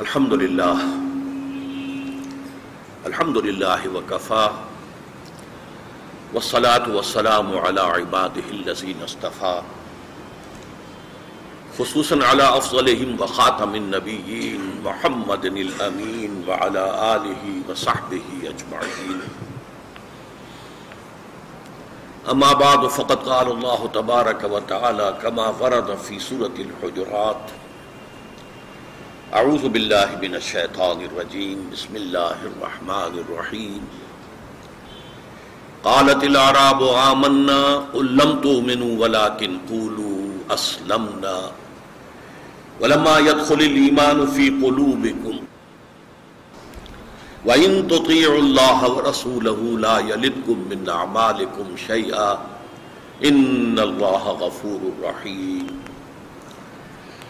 الحمد لله. الحمد لله وكفى. والصلاة والسلام على عباده الذين اصطفى. خصوصا على أفضلهم وخاتم النبيين محمد الأمين وعلى آله وصحبه أجمعين. أما بعد، فقد قال الله تبارك وتعالى كما ورد في سورة الحجرات. اعوذ باللہ من الشیطان الرجیم، بسم اللہ الرحمن الرحیم۔ قالت العراب آمنا، قل لم تؤمنوا ولكن قولوا اسلمنا۔ ولما يدخل الايمان في قلوبكم وان تطيعوا الله ورسوله لا يلدكم من اعمالكم شيئا۔ ان الله غفور رحيم۔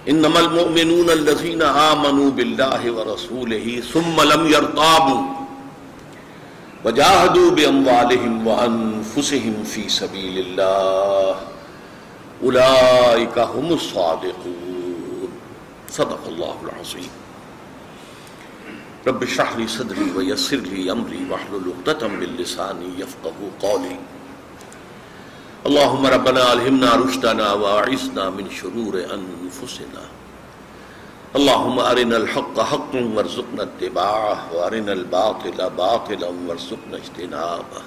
انما المؤمنون الذين آمنوا بالله ورسوله ثم لم يرتابوا وجاهدوا بأموالهم وأنفسهم في سبيل الله أولئك هم الصادقون. صدق الله العظيم رب اشرح لي صدري ويسر لي أمري واحلل عقدة من لساني يفقهوا قولي. اللهم ربنا الهمنا رشدنا واعصنا من شرور انفسنا اللهم ارنا الحق حقا وارزقنا اتباعه وارنا الباطل باطلا وارزقنا اجتنابه.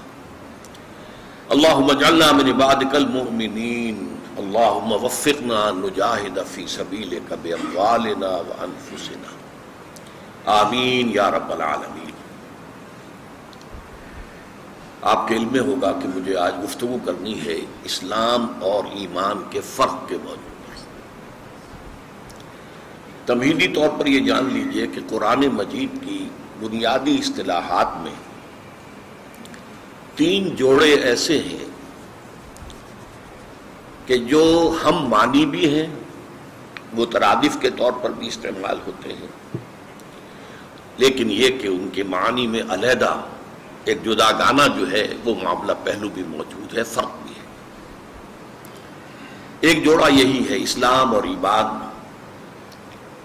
اللهم اجعلنا من عبادك المؤمنين. اللهم وفقنا ان نجاهد في سبيلك باموالنا وانفسنا آمین یا رب العالمین آپ کے علم میں ہوگا کہ مجھے آج گفتگو کرنی ہے اسلام اور ایمان کے فرق کے موضوع پر تمہیدی طور پر یہ جان لیجیے کہ قرآن مجید کی بنیادی اصطلاحات میں تین جوڑے ایسے ہیں کہ جو ہم معنی بھی ہیں، وہ ترادف کے طور پر بھی استعمال ہوتے ہیں۔ لیکن یہ کہ ان کے معنی میں علیحدہ ایک جدا گانا جو ہے، وہ معاملہ پہلو بھی موجود ہے، فرق بھی ہے۔ ایک جوڑا یہی ہے، اسلام اور ایمان۔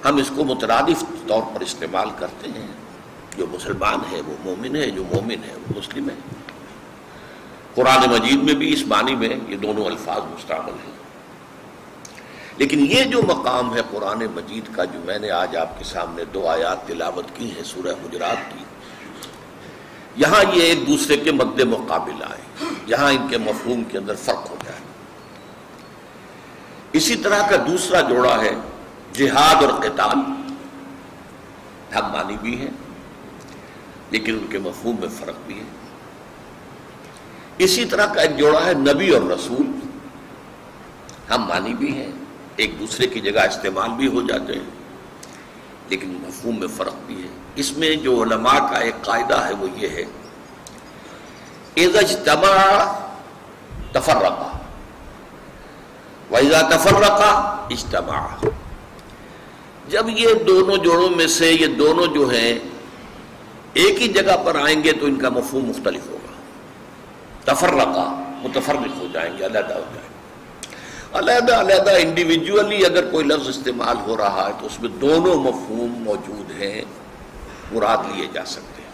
ہم اس کو مترادف طور پر استعمال کرتے ہیں۔ جو مسلمان ہے، وہ مومن ہے، جو مومن ہے، وہ مسلم ہے۔ قرآن مجید میں بھی اس معنی میں یہ دونوں الفاظ مستعمل ہیں۔ لیکن یہ جو مقام ہے قرآن مجید کا، جو میں نے آج آپ کے سامنے دو آیات تلاوت کی ہیں، سورہ حجرات کی یہاں یہ ایک دوسرے کے مد مقابل آئے یہاں ان کے مفہوم کے اندر فرق ہو جائے۔ اسی طرح کا دوسرا جوڑا ہے جہاد اور قتال۔ ہم مانی بھی ہیں لیکن ان کے مفہوم میں فرق بھی ہے۔ اسی طرح کا ایک جوڑا ہے نبی اور رسول۔ ہم مانی بھی ہیں ایک دوسرے کی جگہ استعمال بھی ہو جاتے ہیں۔ لیکن مفہوم میں فرق بھی ہے۔ اس میں جو علماء کا ایک قاعدہ ہے وہ یہ ہے اجتماع تفرقہ ویزا تفرقہ اجتماع جب یہ دونوں جوڑوں میں سے یہ دونوں جو ہیں ایک ہی جگہ پر آئیں گے تو ان کا مفہوم مختلف ہوگا۔ تفرقہ متفرق ہو جائیں گے، علیحدہ ہو جائیں گے۔ علیحدہ علیحدہ انڈیویجولی اگر کوئی لفظ استعمال ہو رہا ہے تو اس میں دونوں مفہوم موجود ہیں، مراد لیے جا سکتے ہیں۔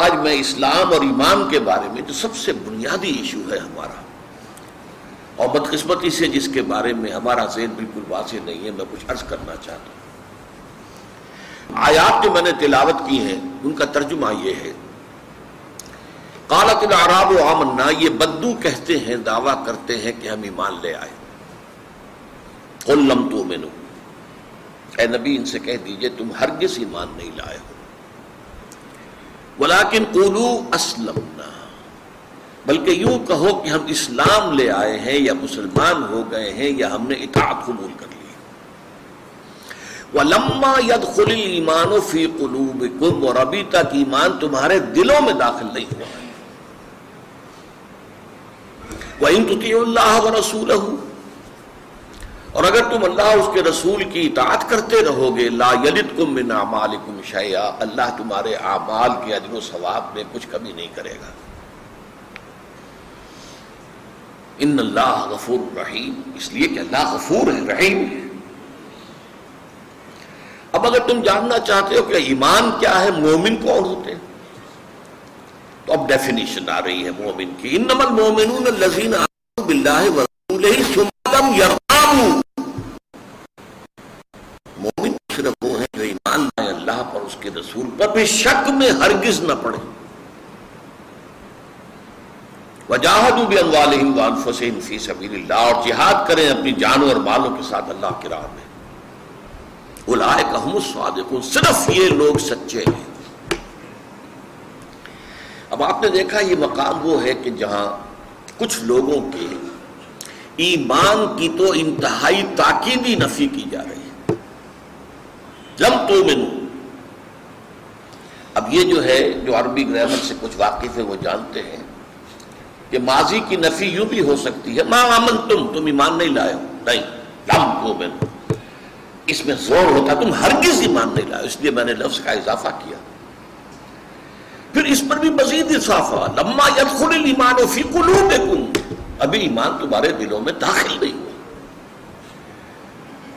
آج میں اسلام اور ایمان کے بارے میں جو سب سے بنیادی ایشو ہے ہمارا، اور بدقسمتی سے جس کے بارے میں ہمارا ذہن بالکل واضح نہیں ہے، میں کچھ عرض کرنا چاہتا ہوں۔ آیات جو میں نے تلاوت کی ہیں، ان کا ترجمہ یہ ہے۔ کالت العراب و آمنا، یہ بدو کہتے ہیں، دعویٰ کرتے ہیں کہ ہم ایمان لے آئے۔ قلم تو مینو اے نبی، ان سے کہہ دیجیے، تم ہرگز ایمان نہیں لائے ہو۔ ولیکن قولو اسلمنا۔ بلکہ یوں کہو کہ ہم اسلام لے آئے ہیں، یا مسلمان ہو گئے ہیں، یا ہم نے اطاعت قبول کر لی۔ وَلَمَّا يَدْخُلِ الْإِيمَانُ فِي قُلُوبِكُمْ اور ابھی تک ایمان تمہارے دلوں میں داخل نہیں ہوا۔ ہے وَإِن تُطِيعُ اللَّهَ وَرَسُولَهُ۔ اور اگر تم اللہ اس کے رسول کی اطاعت کرتے رہو گے، لا یلدکم من اعمالکم شیئا اللہ تمہارے اعمال کے اجر و ثواب میں کچھ کمی نہیں کرے گا۔ ان اللہ غفور رحیم اس لیے کہ اللہ غفور ہے، رحیم ہے۔ اب اگر تم جاننا چاہتے ہو کہ ایمان کیا ہے، مومن کون ہوتے ہیں؟ تو اب ڈیفینیشن آ رہی ہے مومن کی۔ انما المومنون الذین آمنوا باللہ ورسولہ ثم لم يرتابوا مومن صرف وہ ہیں جو ایمان لائے اللہ پر، اس کے رسول پر۔ بھی شک میں ہرگز نہ پڑے وجاہدوا باموالہم وانفسہم فی سبیل اللہ، اور جہاد کریں اپنی جانوں اور مالوں کے ساتھ اللہ کی راہ میں۔ اولئک هم الصادقون، صرف یہ لوگ سچے ہیں۔ اب آپ نے دیکھا یہ مقام وہ ہے کہ جہاں کچھ لوگوں کے ایمان کی تو انتہائی تاکیدی نفی کی جا رہی ہے۔ لم تو اب یہ جو ہے، جو عربی گرامر سے کچھ واقف ہے وہ جانتے ہیں کہ ماضی کی نفی یوں بھی ہو سکتی ہے ماں امن تم تم ایمان نہیں لائے ہو۔ نہیں، لم تو من اس میں زور ہوتا تم ہرگز ایمان نہیں لائے اس لیے میں نے لفظ کا اضافہ کیا۔ پھر اس پر بھی مزید اضافہ، لما یدخل الایمان فی قلوبکم ابھی ایمان تمہارے دلوں میں داخل نہیں ہوا۔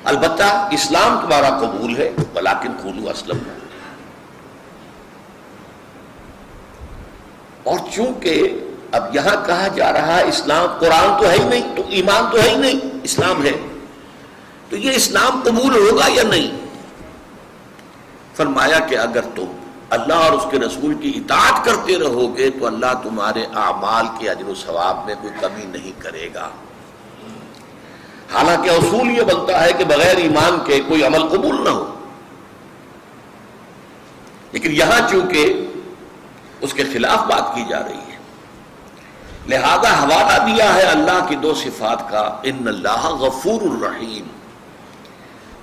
البتہ اسلام تمہارا قبول ہے بلاکن قولو اسلم۔ اور چونکہ اب یہاں کہا جا رہا ہے، اسلام قرآن تو ہے ہی نہیں، تو ایمان تو ہے ہی نہیں، اسلام ہے۔ تو یہ اسلام قبول ہوگا یا نہیں؟ فرمایا کہ اگر تم اللہ اور اس کے رسول کی اطاعت کرتے رہو گے تو اللہ تمہارے اعمال کے اجر و ثواب میں کوئی کمی نہیں کرے گا۔ حالانکہ اصول یہ بنتا ہے کہ بغیر ایمان کے کوئی عمل قبول نہ ہو۔ لیکن یہاں چونکہ اس کے خلاف بات کی جا رہی ہے، لہذا حوالہ دیا ہے اللہ کی دو صفات کا، ان اللہ غفور الرحیم۔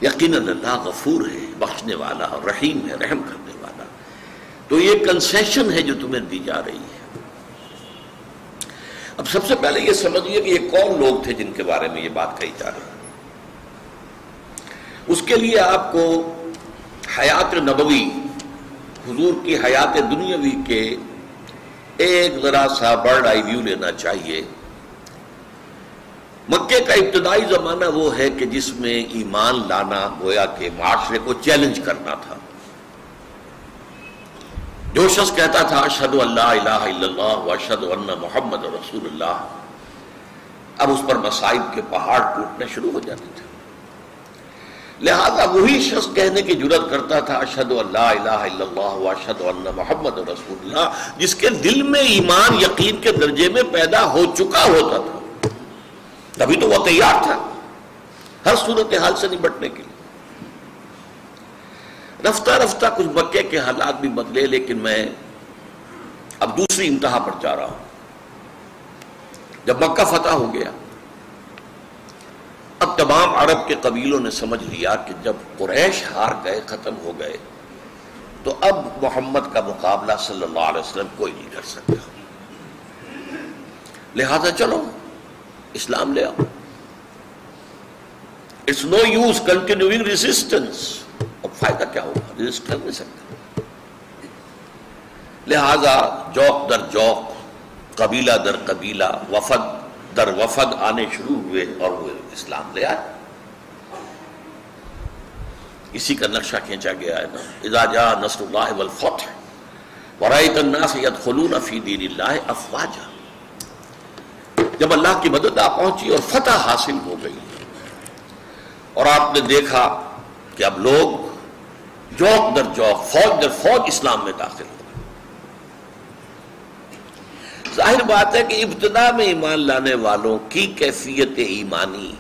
یقیناً اللہ غفور ہے، بخشنے والا رحیم ہے، رحم کرنے تو یہ کنسیشن ہے جو تمہیں دی جا رہی ہے۔ اب سب سے پہلے یہ سمجھیے کہ یہ کون لوگ تھے جن کے بارے میں یہ بات کہی جا رہی اس کے لیے آپ کو حیات نبوی، حضور کی حیات دنیاوی کے ایک ذرا سا برڈ آئی ویو لینا چاہیے۔ مکے کا ابتدائی زمانہ وہ ہے کہ جس میں ایمان لانا گویا کہ معاشرے کو چیلنج کرنا تھا۔ جو شخص کہتا تھا اشد اللہ الہ الا اللہ و اشد اللہ محمد رسول اللہ. اب اس پر مصائب کے پہاڑ ٹوٹنے شروع ہو جاتے تھے۔ لہذا وہی شخص کہنے کی جرت کرتا تھا اشد اللہ الہ الا اللہ و اشد اللہ محمد رسول اللہ. جس کے دل میں ایمان یقین کے درجے میں پیدا ہو چکا ہوتا تھا۔ تبھی تو وہ تیار تھا۔ ہر صورت حال سے نپٹنے کے لیے۔ رفتہ رفتہ کچھ مکے کے حالات بھی بدلے، لیکن میں اب دوسری انتہا پر جا رہا ہوں۔ جب مکہ فتح ہو گیا، اب تمام عرب کے قبیلوں نے سمجھ لیا کہ جب قریش ہار گئے، ختم ہو گئے، تو اب محمد کا مقابلہ صلی اللہ علیہ وسلم کوئی نہیں کر سکتا۔ لہذا چلو، اسلام لے آؤ۔ It's no use continuing resistance اب فائدہ کیا ہوگا؟ رجسٹ کر نہیں سکتے لہذا جوک در جوک قبیلہ در قبیلہ، وفد در وفد آنے شروع ہوئے اور وہ اسلام لے آئے۔ اسی کا نقشہ کھینچا گیا ہے نا۔ اذا جاء نصر اللہ والفتح ورائت الناس يدخلون فی دین اللہ افواجا۔ جب اللہ کی مدد آ پہنچی اور فتح حاصل ہو گئی، اور آپ نے دیکھا کہ اب لوگ جوک در جوک، فوج در فوج اسلام میں داخل ہو۔ ظاہر بات ہے کہ ابتدا میں ایمان لانے والوں کی کیفیت ایمانی،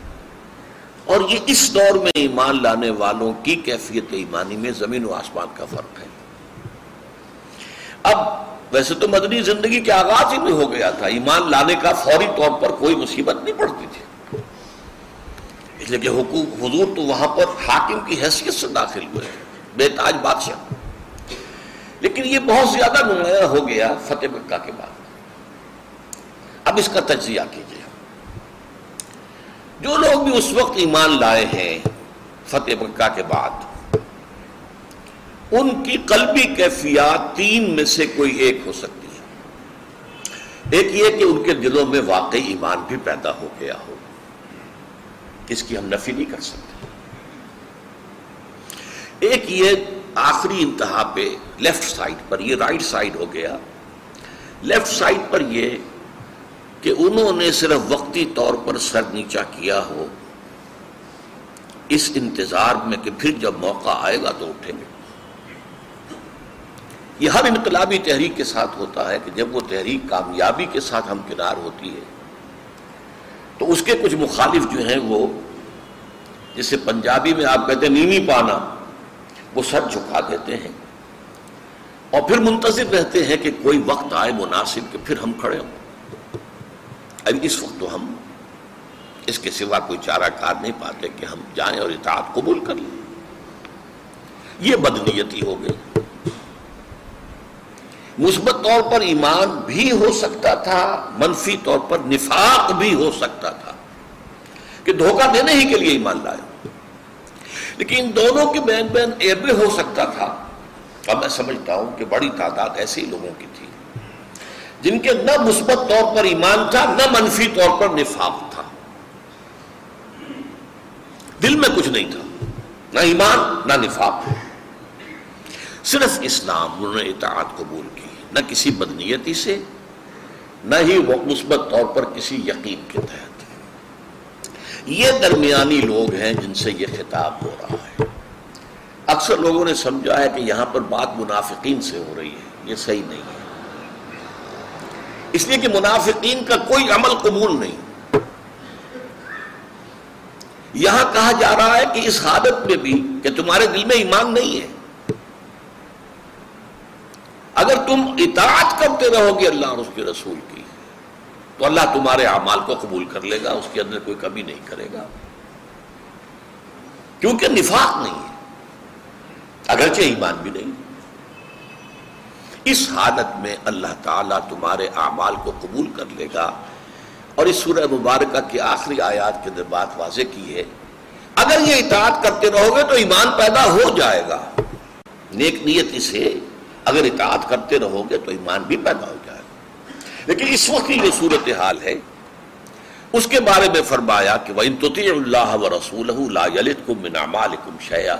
اور یہ اس دور میں ایمان لانے والوں کی کیفیت ایمانی میں زمین و آسمان کا فرق ہے۔ اب ویسے تو مدنی زندگی کے آغاز ہی میں ہو گیا تھا۔ ایمان لانے کا فوری طور پر کوئی مصیبت نہیں پڑتی تھی۔ اس لیے کہ حقوق، حضور تو وہاں پر حاکم کی حیثیت سے داخل ہوئے۔ ہیں بے تاج بادشاہ۔ لیکن یہ بہت زیادہ نمایاں ہو گیا فتح مکہ کے بعد۔ اب اس کا تجزیہ کیجیے جو لوگ بھی اس وقت ایمان لائے ہیں فتح مکہ کے بعد، ان کی قلبی کیفیات تین میں سے کوئی ایک ہو سکتی ہے ایک یہ کہ ان کے دلوں میں واقعی ایمان بھی پیدا ہو گیا ہو۔ اس کی ہم نفی نہیں کر سکتے۔ ایک یہ آخری انتہا پہ لیفٹ سائڈ پر، یہ رائٹ سائڈ ہو گیا۔ لیفٹ سائڈ پر یہ کہ انہوں نے صرف وقتی طور پر سر نیچا کیا ہو۔ اس انتظار میں کہ پھر جب موقع آئے گا تو اٹھیں گے۔ یہ ہر انقلابی تحریک کے ساتھ ہوتا ہے کہ جب وہ تحریک کامیابی کے ساتھ ہم کنار ہوتی ہے، تو اس کے کچھ مخالف جو ہیں وہ، جسے پنجابی میں آپ کہتے ہیں، نیمی پانا۔ وہ سر جھکا دیتے ہیں۔ اور پھر منتظر رہتے ہیں کہ کوئی وقت آئے مناسب کہ پھر ہم کھڑے ہوں۔ اب اس وقت تو ہم اس کے سوا کوئی چارہ کار نہیں پاتے کہ ہم جائیں اور اطاعت قبول کر لیں۔ یہ بدنیتی ہو گئی۔ مثبت طور پر ایمان بھی ہو سکتا تھا، منفی طور پر نفاق بھی ہو سکتا تھا کہ دھوکہ دینے ہی کے لیے ایمان لائے۔ لیکن دونوں کے بین بین ایبے ہو سکتا تھا۔ اب میں سمجھتا ہوں کہ بڑی تعداد ایسے ہی لوگوں کی تھی جن کے نہ مثبت طور پر ایمان تھا، نہ منفی طور پر نفاق تھا۔ دل میں کچھ نہیں تھا، نہ ایمان، نہ نفاق۔ صرف اسلام انہوں نے اطاعت قبول کی، نہ کسی بدنیتی سے، نہ ہی وہ مثبت طور پر کسی یقین کے تحت۔ یہ درمیانی لوگ ہیں جن سے یہ خطاب ہو رہا ہے۔ اکثر لوگوں نے سمجھا ہے کہ یہاں پر بات منافقین سے ہو رہی ہے، یہ صحیح نہیں ہے۔ اس لیے کہ منافقین کا کوئی عمل قبول نہیں۔ یہاں کہا جا رہا ہے کہ اس حالت میں بھی کہ تمہارے دل میں ایمان نہیں ہے۔ اگر تم اطاعت کرتے رہو گے اللہ اور اس کے رسول کی تو اللہ تمہارے اعمال کو قبول کر لے گا، اس کے اندر کوئی کمی نہیں کرے گا۔ کیونکہ نفاق نہیں ہے۔ اگرچہ ایمان بھی نہیں۔ اس حالت میں اللہ تعالیٰ تمہارے اعمال کو قبول کر لے گا۔ اور اس سورہ مبارکہ کی آخری آیات کے اندر بات واضح کی ہے۔ اگر یہ اطاعت کرتے رہو گے تو ایمان پیدا ہو جائے گا۔ نیک نیت اسے، اگر اطاعت کرتے رہو گے تو ایمان بھی پیدا ہو لیکن اس وقت کی جو صورت حال ہے، اس کے بارے میں فرمایا کہ وہ انتظ اللہ و رسول شیا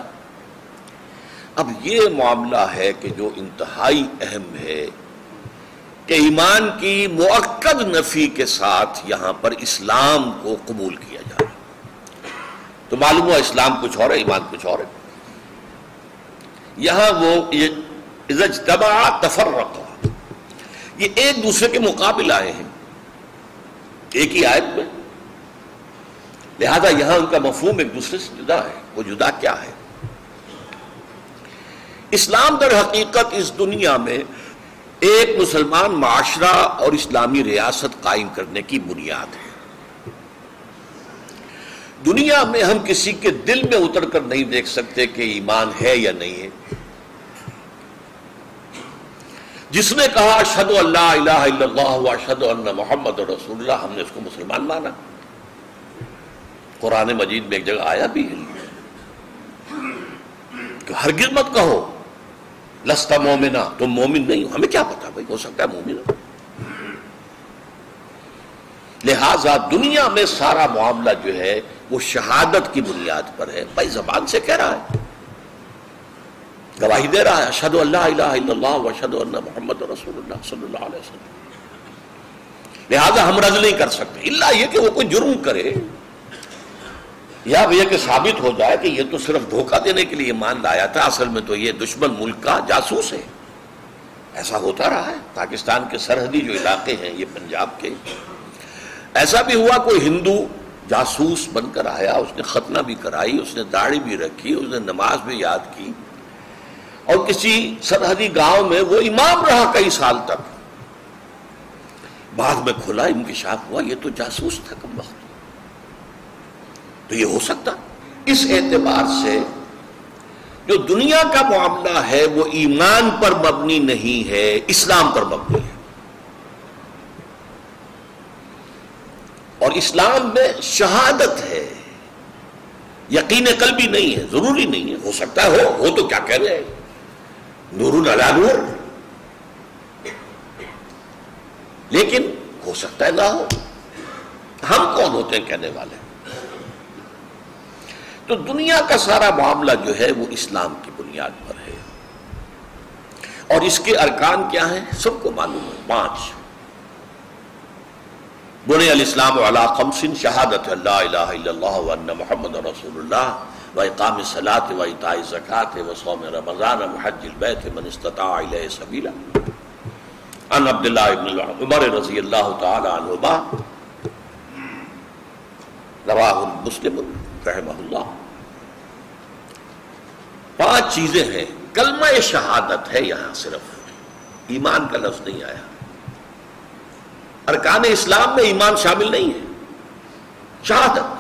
اب یہ معاملہ ہے کہ جو انتہائی اہم ہے کہ ایمان کی موقع نفی کے ساتھ یہاں پر اسلام کو قبول کیا جا رہا تو معلوم ہوا اسلام کچھ اور ہے، ایمان کچھ اور ہے۔ یہاں وہ یہ تفرق۔ یہ ایک دوسرے کے مقابل آئے ہیں۔ ایک ہی آیت میں۔ لہذا یہاں ان کا مفہوم ایک دوسرے سے جدا ہے۔ وہ جدا کیا ہے؟ اسلام در حقیقت اس دنیا میں ایک مسلمان معاشرہ اور اسلامی ریاست قائم کرنے کی بنیاد ہے۔ دنیا میں ہم کسی کے دل میں اتر کر نہیں دیکھ سکتے کہ ایمان ہے یا نہیں ہے۔ جس نے کہا اشد اللہ الہ الا اللہ اشد اللہ محمد رسول اللہ، ہم نے اس کو مسلمان مانا۔ قرآن مجید میں ایک جگہ آیا بھی ہے۔ کہ ہرگز مت کہو، لستا مومنا تم مومن نہیں ہو۔ ہمیں کیا پتا بھائی، ہو سکتا ہے مومن ہو۔ لہذا دنیا میں سارا معاملہ جو ہے، وہ شہادت کی بنیاد پر ہے۔ بھائی زبان سے کہہ رہا ہے۔ گواہی دے رہا ہے اشد اللہ الہ الا اللہ اشد اللہ محمد رسول اللہ صلی اللہ علیہ وسلم۔ لہذا ہم رض نہیں کر سکتے۔ اللہ یہ کہ وہ کوئی جرم کرے۔ یا یہ کہ ثابت ہو جائے کہ یہ تو صرف دھوکہ دینے کے لیے مان لایا تھا، اصل میں تو یہ دشمن ملک کا جاسوس ہے۔ ایسا ہوتا رہا ہے۔ پاکستان کے سرحدی جو علاقے ہیں، یہ پنجاب کے۔ ایسا بھی ہوا، کوئی ہندو جاسوس بن کر آیا، اس نے ختنہ بھی کرائی، اس نے داڑھی بھی رکھی، اس نے نماز بھی یاد کی۔ اور کسی سرحدی گاؤں میں وہ امام رہا کئی سال تک۔ بعد میں کھلا انکشاف ہوا، یہ تو جاسوس تھا کم وقت۔ تو یہ ہو سکتا۔ اس اعتبار سے جو دنیا کا معاملہ ہے، وہ ایمان پر مبنی نہیں ہے، اسلام پر مبنی ہے۔ اور اسلام میں شہادت ہے۔ یقین قلبی نہیں ہے، ضروری نہیں ہے۔ ہو سکتا ہے، ہو ہو تو کیا کہہ رہے ہیں؟ نور نور۔ لیکن ہو سکتا ہے نہ ہو۔ ہم کون ہوتے ہیں کہنے والے؟ تو دنیا کا سارا معاملہ جو ہے وہ اسلام کی بنیاد پر ہے۔ اور اس کے ارکان کیا ہیں؟ سب کو معلوم ہے۔ پانچ۔ بنی الاسلام علی خمس شہادت اللہ الہ الا اللہ وان محمد رسول اللہ۔ و اقام الصلاة و ایتاء الزکاة و صوم رمضان و حج البیت من استطاع الیہ سبیلا ان عبداللہ ابن عمر رضی اللہ تعالی عنہما رواہ مسلم رحمہ اللہ پانچ چیزیں ہیں، کلمہ شہادت ہے یہاں صرف۔ ایمان کا لفظ نہیں آیا۔ ارکان اسلام میں ایمان شامل نہیں ہے۔ شہادت۔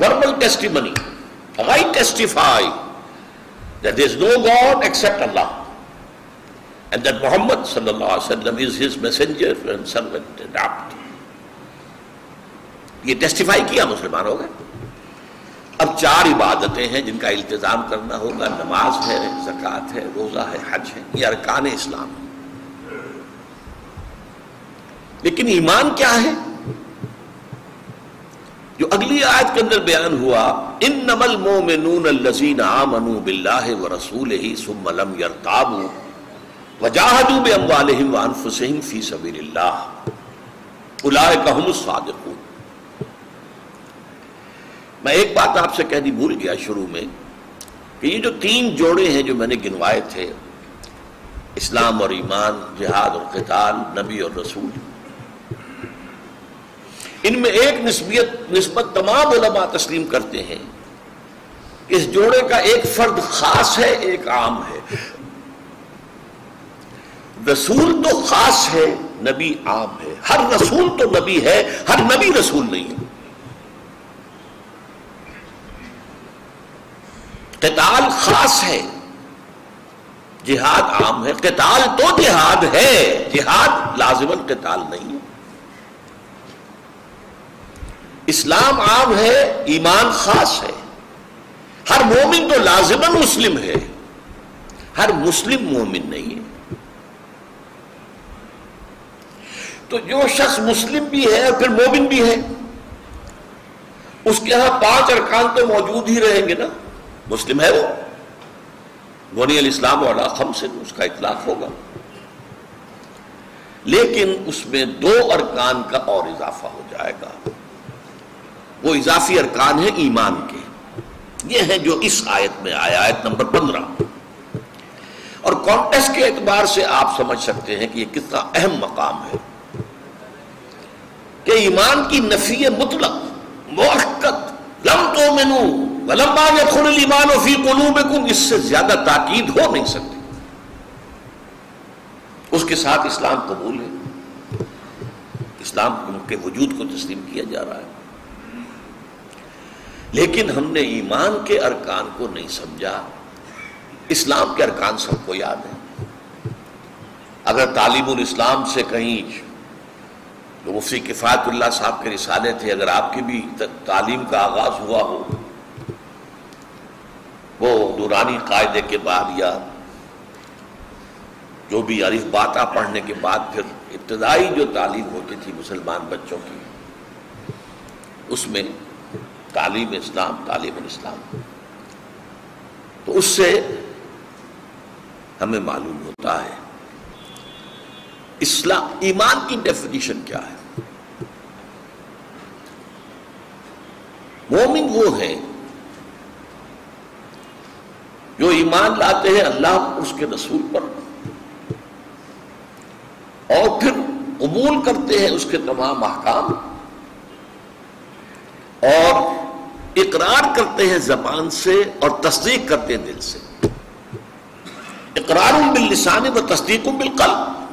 Verbal testimony I testify that is no God except Allah and that Muhammad صلی اللہ علیہ وسلم is his messenger and servant and opt یہ ٹیسٹیفائی کیا مسلمان ہو گئے اب چار عبادتیں ہیں جن کا التظام کرنا ہوگا، نماز ہے، زکوٰۃ ہے، روزہ ہے، حج ہے، یہ ارکان اسلام ہے لیکن ایمان کیا ہے؟ جو اگلی آیت کے اندر بیان ہوا ان نمل مومنون الزین آمنوا باللہ ورسولہ ثم لم یرتابوا وجاہدوا باموالہم وانفسہم فی سبیل اللہ اولئک هم الصادقون۔ میں ایک بات آپ سے کہنی بھول گیا شروع میں کہ یہ جو تین جوڑے ہیں جو میں نے گنوائے تھے، اسلام اور ایمان، جہاد اور قتال، نبی اور رسول ان میں ایک نسبیت، نسبت تمام علماء تسلیم کرتے ہیں۔ اس جوڑے کا ایک فرد خاص ہے، ایک عام ہے۔ رسول تو خاص ہے، نبی عام ہے۔ ہر رسول تو نبی ہے، ہر نبی رسول نہیں ہے۔ قتال خاص ہے، جہاد عام ہے۔ قتال تو جہاد ہے، جہاد لازمن قتال نہیں ہے۔ اسلام عام ہے، ایمان خاص ہے۔ ہر مومن تو لازمن مسلم ہے۔ ہر مسلم مومن نہیں ہے۔ تو جو شخص مسلم بھی ہے اور پھر مومن بھی ہے، اس کے ہاں پانچ ارکان تو موجود ہی رہیں گے نا۔ مسلم ہے وہ۔ غنی الاسلام والا خم سے اس کا اطلاق ہوگا۔ لیکن اس میں دو ارکان کا اور اضافہ ہو جائے گا۔ وہ اضافی ارکان ہیں ایمان کے۔ یہ ہے جو اس آیت میں آیا، آیت نمبر پندرہ۔ اور کانٹیکس کے اعتبار سے آپ سمجھ سکتے ہیں کہ یہ کتنا اہم مقام ہے۔ کہ ایمان کی نفی مطلق موقت لم تو مینو ولما يدخل الايمان في قلوبكم، اس سے زیادہ تاکید ہو نہیں سکتی۔ اس کے ساتھ اسلام قبول ہے۔ اسلام کے وجود کو تسلیم کیا جا رہا ہے۔ لیکن ہم نے ایمان کے ارکان کو نہیں سمجھا۔ اسلام کے ارکان سب کو یاد ہیں۔ اگر تعلیم الاسلام سے کہیں جو مفتی کفایت اللہ صاحب کے رسالے تھے، اگر آپ کی بھی تعلیم کا آغاز ہوا ہو، وہ دورانی قاعدے کے بعد یا جو بھی عریف باتا پڑھنے کے بعد پھر ابتدائی جو تعلیم ہوتی تھی مسلمان بچوں کی، اس میں تعلیم اسلام تعلیم الاسلام۔ تو اس سے ہمیں معلوم ہوتا ہے، اسلام، ایمان کی ڈیفینیشن کیا ہے۔ مومن وہ ہیں جو ایمان لاتے ہیں اللہ اس کے رسول پر، اور پھر قبول کرتے ہیں اس کے تمام احکام۔ اور اقرار کرتے ہیں زبان سے اور تصدیق کرتے ہیں دل سے۔ اقرار باللسان و تصدیق بالقلب۔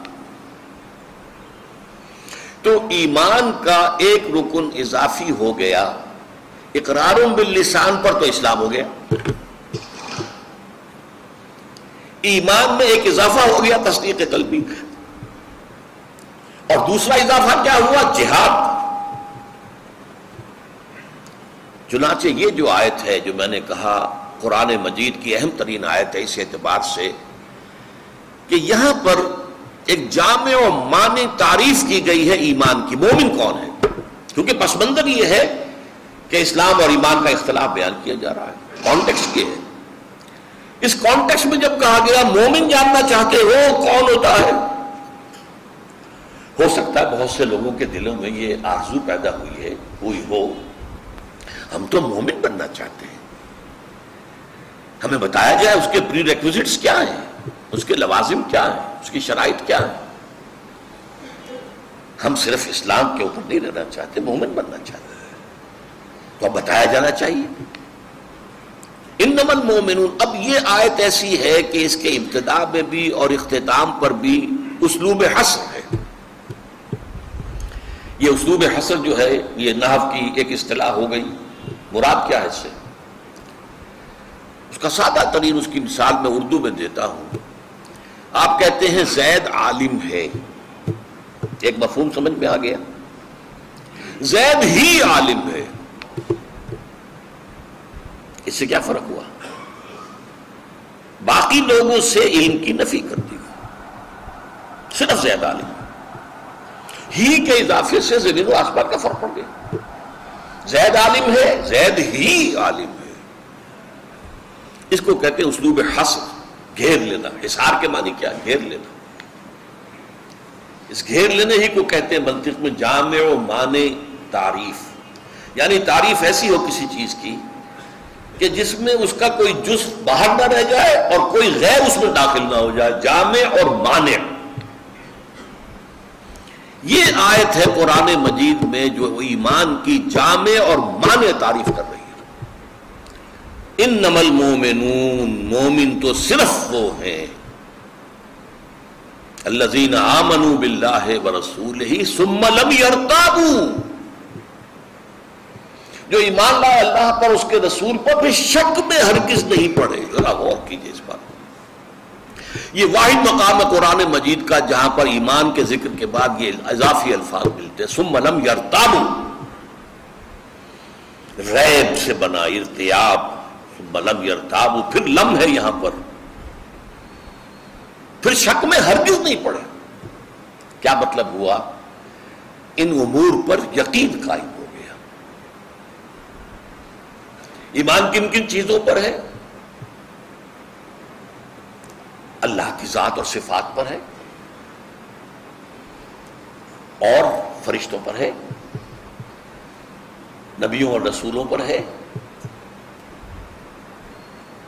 تو ایمان کا ایک رکن اضافی ہو گیا۔ اقرار باللسان پر تو اسلام ہو گیا۔ ایمان میں ایک اضافہ ہو گیا تصدیق قلبی۔ اور دوسرا اضافہ کیا ہوا؟ جہاد۔ چنانچہ یہ جو آیت ہے جو میں نے کہا، قرآن مجید کی اہم ترین آیت ہے اس اعتبار سے کہ یہاں پر ایک جامع و معنی تعریف کی گئی ہے ایمان کی۔ مومن کون ہے؟ کیونکہ پس منظر یہ ہے کہ اسلام اور ایمان کا اختلاف بیان کیا جا رہا ہے۔ کانٹیکس کے ہے۔ اس کانٹیکس میں جب کہا گیا، مومن جاننا چاہتے ہو، کون ہوتا ہے؟ ہو سکتا ہے بہت سے لوگوں کے دلوں میں یہ آرزو پیدا ہوئی ہے، ہوئی ہو۔ ہم تو مومن بننا چاہتے ہیں۔ ہمیں بتایا جائے اس کے پری ریکوزٹس کیا ہیں، اس کے لوازم کیا ہیں، اس کی شرائط کیا ہے ہم صرف اسلام کے اوپر نہیں رہنا چاہتے، مومن بننا چاہتے ہیں۔ تو اب بتایا جانا چاہیے۔ ان نمن مومن اب یہ آیت ایسی ہے کہ اس کے ابتدا میں بھی اور اختتام پر بھی اسلوب حسر ہے۔ یہ اسلوب حسر جو ہے، یہ نحو کی ایک اصطلاح ہو گئی۔ مراد کیا ہے اس سے؟ اس کا سادہ ترین اس کی مثال میں اردو میں دیتا ہوں۔ آپ کہتے ہیں زید عالم ہے۔ ایک مفہوم سمجھ میں آ گیا۔ زید ہی عالم ہے۔ اس سے کیا فرق ہوا؟ باقی لوگوں سے علم کی نفی کر دی صرف زید عالم۔ ہی کے اضافے سے زمین و آسمان کا فرق پڑ گیا۔ زید عالم ہے، زید ہی عالم ہے۔ اس کو کہتے ہیں اسلوب حسر گھیر لینا۔ حسار کے معنی کیا گھیر لینا۔ اس گھیر لینے ہی کو کہتے ہیں منطق میں جامع و معنی تعریف۔ یعنی تعریف ایسی ہو کسی چیز کی کہ جس میں اس کا کوئی جز باہر نہ رہ جائے اور کوئی غیر اس میں داخل نہ ہو جائے، جامع اور معنی یہ آیت ہے قرآن مجید میں جو ایمان کی جامع اور معنی تعریف کر رہی ہے۔ ان نمل مومنون، مومن تو صرف وہ ہیں۔ الذین آمنوا باللہ ورسولہ ثم لم یرتابوا۔ جو ایمان لائے اللہ پر، اس کے رسول پر بھی شک میں ہرگز نہیں پڑے۔ ذرا غور کیجیے اس بات کو یہ واحد مقام ہے قرآن مجید کا جہاں پر ایمان کے ذکر کے بعد یہ اضافی الفاظ ملتے ہیں۔ ثم لم یرتابوا۔ ریب سے بنا ارتیاب۔ ثم لم یرتابوا۔ پھر لم ہے یہاں پر۔ پھر شک میں ہرگز نہیں پڑے۔ کیا مطلب ہوا؟ ان امور پر یقین قائم ہو گیا۔ ایمان کن کن چیزوں پر ہے؟ اللہ کی ذات اور صفات پر ہے اور فرشتوں پر ہے، نبیوں اور رسولوں پر ہے،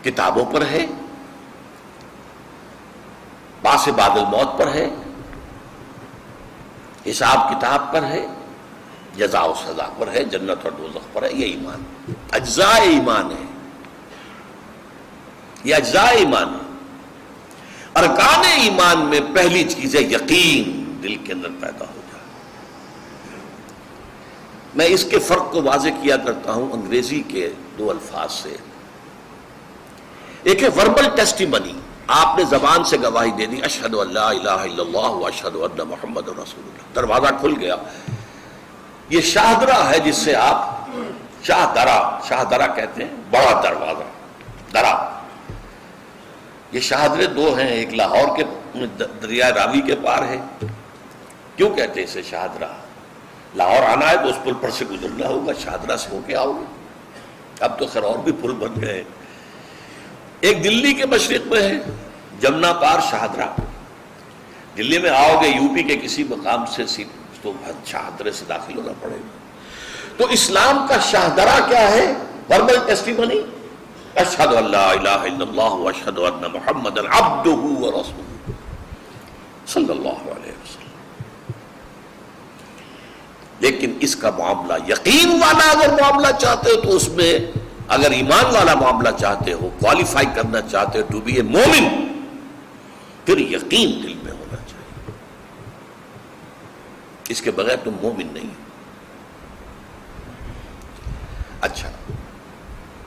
کتابوں پر ہے باس بادل موت پر ہے، حساب کتاب پر ہے جزا و سزا پر ہے، جنت اور دوزخ پر ہے، یہ ایمان، اجزاء ایمان ہے۔ یہ اجزاء ایمان ہے۔ ارکان ایمان میں پہلی چیز ہے یقین دل کے اندر پیدا ہو جائے۔ میں اس کے فرق کو واضح کیا کرتا ہوں انگریزی کے دو الفاظ سے۔ ایک ہے وربل ٹیسٹی منی آپ نے زبان سے گواہی دے دی، اشہد اللہ الہ الا اللہ اشہد اللہ محمد رسول اللہ۔ دروازہ کھل گیا۔ یہ شاہدرہ ہے جس سے آپ شاہ درا شاہ درا کہتے ہیں، بڑا دروازہ، درا۔ یہ شاہدرے دو ہیں، ایک لاہور کے دریا راوی کے پار ہے کیوں کہتے اسے شاہدرہ لاہور آنا ہے تو اس پل پر سے گزرنا ہوگا شاہدرہ سے ہو کے آؤ گے۔ اب تو خیر اور بھی پل بن گئے ایک دلی کے مشرق میں ہے، جمنا پار شاہدرہ دلی میں آؤ گے، یو پی کے کسی مقام سے تو شاہدرے سے داخل ہونا پڑے گا۔ تو اسلام کا شاہدرہ کیا ہے؟ وربل ٹیسٹی منی اشہد اللہ الہ الا اللہ اشہد ان محمد عبدہ و صلی اللہ علیہ وسلم. لیکن اس کا معاملہ یقین والا اگر معاملہ چاہتے ہو تو اس میں اگر ایمان والا معاملہ چاہتے ہو کوالیفائی کرنا چاہتے ہو ٹو بی اے مومن، پھر یقین دل میں ہونا چاہیے۔ اس کے بغیر تم مومن نہیں اچھا۔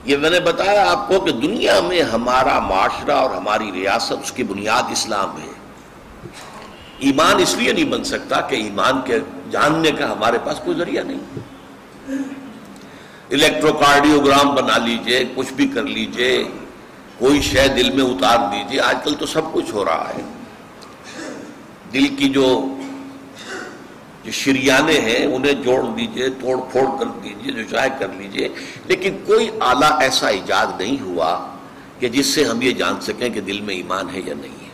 یہ میں نے بتایا آپ کو کہ دنیا میں ہمارا معاشرہ اور ہماری ریاست اس کی بنیاد اسلام ہے۔ ایمان اس لیے نہیں بن سکتا کہ ایمان کے جاننے کا ہمارے پاس کوئی ذریعہ نہیں۔ الیکٹرو کارڈیوگرام بنا لیجیے، کچھ بھی کر لیجیے، کوئی شے دل میں اتار دیجیے۔ آج کل تو سب کچھ ہو رہا ہے۔ دل کی جو جو شریانے ہیں، انہیں جوڑ دیجیے توڑ پھوڑ کر دیجیے جو چاہے کر لیجیے۔ لیکن کوئی آلہ ایسا ایجاد نہیں ہوا کہ جس سے ہم یہ جان سکیں کہ دل میں ایمان ہے یا نہیں ہے۔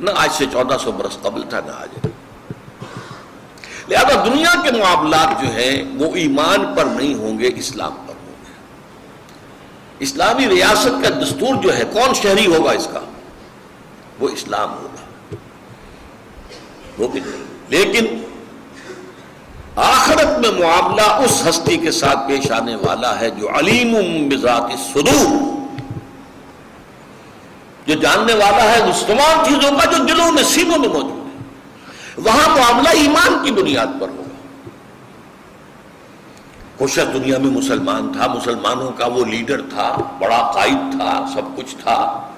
نہ آج سے چودہ سو برس قبل تھا، نہ آج۔ لہذا دنیا کے معاملات جو ہیں، وہ ایمان پر نہیں ہوں گے، اسلام پر ہوں گے۔ اسلامی ریاست کا دستور جو ہے، کون شہری ہوگا اس کا؟ وہ اسلام ہوگا۔ وہ بھی نہیں۔ لیکن آخرت میں معاملہ اس ہستی کے ساتھ پیش آنے والا ہے جو علیم بذات صدور، جو جاننے والا ہے اس تمام چیزوں کا جو دلوں میں سینوں میں موجود ہے۔ وہاں معاملہ ایمان کی بنیاد پر ہوگا۔ خوشک دنیا میں مسلمان تھا، مسلمانوں کا وہ لیڈر تھا، بڑا قائد تھا، سب کچھ تھا۔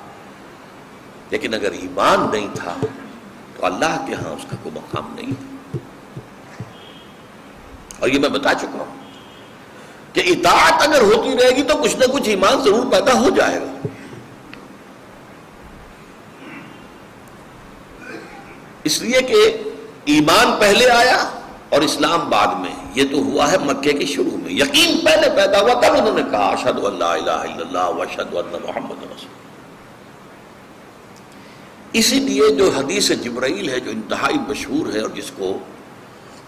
لیکن اگر ایمان نہیں تھا تو اللہ کے ہاں اس کا کوئی مقام نہیں ہے۔ اور یہ میں بتا چکا ہوں کہ اطاعت اگر ہوتی رہے گی تو کچھ نہ کچھ ایمان ضرور پیدا ہو جائے گا۔ اس لیے کہ ایمان پہلے آیا اور اسلام بعد میں۔ یہ تو ہوا ہے مکے کے شروع میں۔ یقین پہلے پیدا ہوا تب انہوں نے کہا اشد اللہ الہ الا اللہ وشد اللہ محمد رسول اسی لیے جو حدیث جبرائیل ہے جو انتہائی مشہور ہے اور جس کو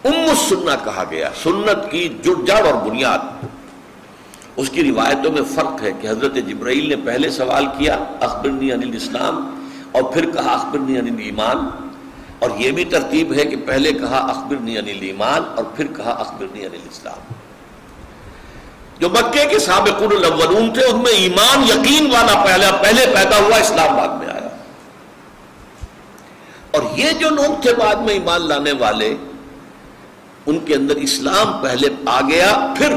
ام السنہ کہا گیا، سنت کی جڑ اور بنیاد، اس کی روایتوں میں فرق ہے کہ حضرت جبرائیل نے پہلے سوال کیا، اخبرنی عن الاسلام، اور پھر کہا اخبرنی عن الایمان، اور یہ بھی ترتیب ہے کہ پہلے کہا اخبرنی عن الایمان اور پھر کہا اخبرنی عن الاسلام۔ جو مکے کے سابقون الاولون تھے، ان میں ایمان یقین والا پہلے پہلے پیدا ہوا اسلام بعد میں آیا۔ اور یہ جو لوگ تھے بعد میں ایمان لانے والے، ان کے اندر اسلام پہلے آ گیا، پھر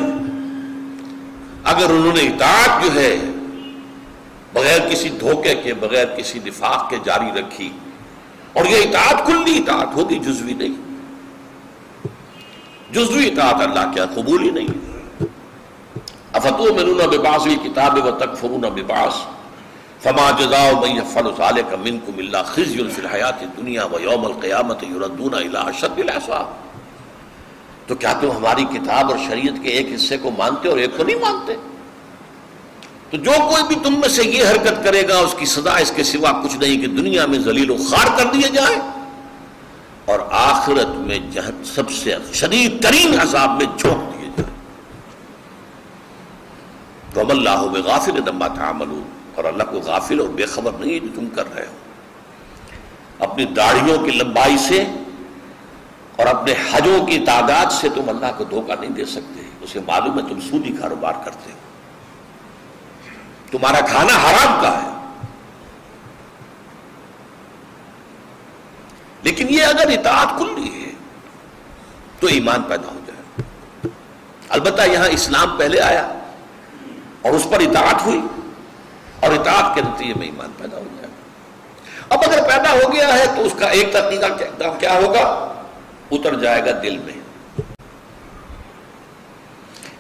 اگر انہوں نے اطاعت جو ہے، بغیر کسی دھوکے کے، بغیر کسی نفاق کے جاری رکھی، اور یہ اطاعت، کلی اطاعت ہوگی، جزوی نہیں۔ جزوی اطاعت اللہ کیا قبول ہی نہیں۔ افتو مرون بباس کتاب و تک فرون بباس فما جزاء من يفعل ذلك منكم الا خزي في الحياه الدنيا ويوم القيامه يردون الى اشد العذاب. تو کیا تم ہماری کتاب اور شریعت کے ایک حصے کو مانتے اور ایک کو نہیں مانتے؟ تو جو کوئی بھی تم میں سے یہ حرکت کرے گا، اس کی سزا اس کے سوا کچھ نہیں کہ دنیا میں ذلیل و خار کر دیے جائے۔ اور آخرت میں سب سے شدید ترین عذاب میں جھونک دیے جائے۔ تو اللہ بغافل دما تعملون۔ اور اللہ کو غافل اور بے خبر نہیں ہے جو تم کر رہے ہو۔ اپنی داڑھیوں کی لمبائی سے اور اپنے حجوں کی تعداد سے تم اللہ کو دھوکہ نہیں دے سکتے۔ اسے معلوم ہے تم سودی کاروبار کرتے ہو۔ تمہارا کھانا حرام کا ہے۔ لیکن یہ اگر اطاعت کلی ہے تو ایمان پیدا ہو جائے۔ البتہ یہاں اسلام پہلے آیا اور اس پر اطاعت ہوئی۔ اور اطاعت کے نتیجے میں ایمان پیدا ہو جائے۔ گا اب اگر پیدا ہو گیا ہے تو اس کا ایک طریقہ کیا ہوگا؟ اتر جائے گا دل میں۔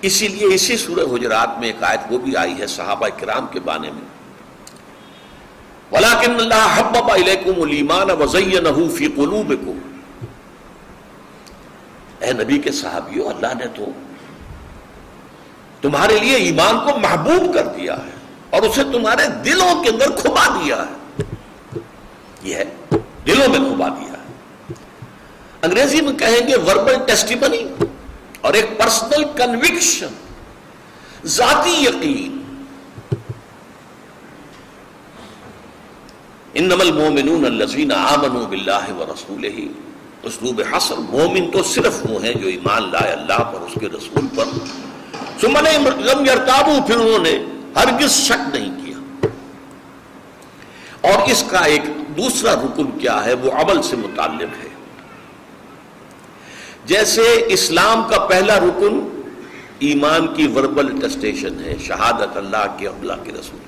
اسی لیے اسی سورہ حجرات میں ایک آیت وہ بھی آئی ہے صحابہ کرام کے بانے میں۔ وَلَكِنَّ اللَّهَ حَبَّبَ إِلَيْكُمُ الْإِيمَانَ وَزَيَّنَهُ فِي قُلُوبِكُمْ۔ اے نبی کے صحابیوں اللہ نے تو تمہارے لیے ایمان کو محبوب کر دیا ہے۔ اور اسے تمہارے دلوں کے اندر کھبا دیا ہے۔ یہ ہے، دلوں میں کھبا دیا ہے۔ انگریزی میں کہیں گے وربل ٹیسٹیمنی اور ایک پرسنل کنوکشن ذاتی یقین۔ انما المومنون الذين امنوا بالله ورسوله اسلوب حسن، مومن تو صرف وہ ہیں جو ایمان لائے اللہ پر، اس کے رسول پر۔ ثم لم يرتابوا پھر انہوں نے ہرگز شک نہیں کیا۔ اور اس کا ایک دوسرا رکن کیا ہے، وہ عمل سے متعلق ہے۔ جیسے اسلام کا پہلا رکن ایمان کی وربل ٹسٹیشن ہے، شہادت اللہ کے اللہ کے رسول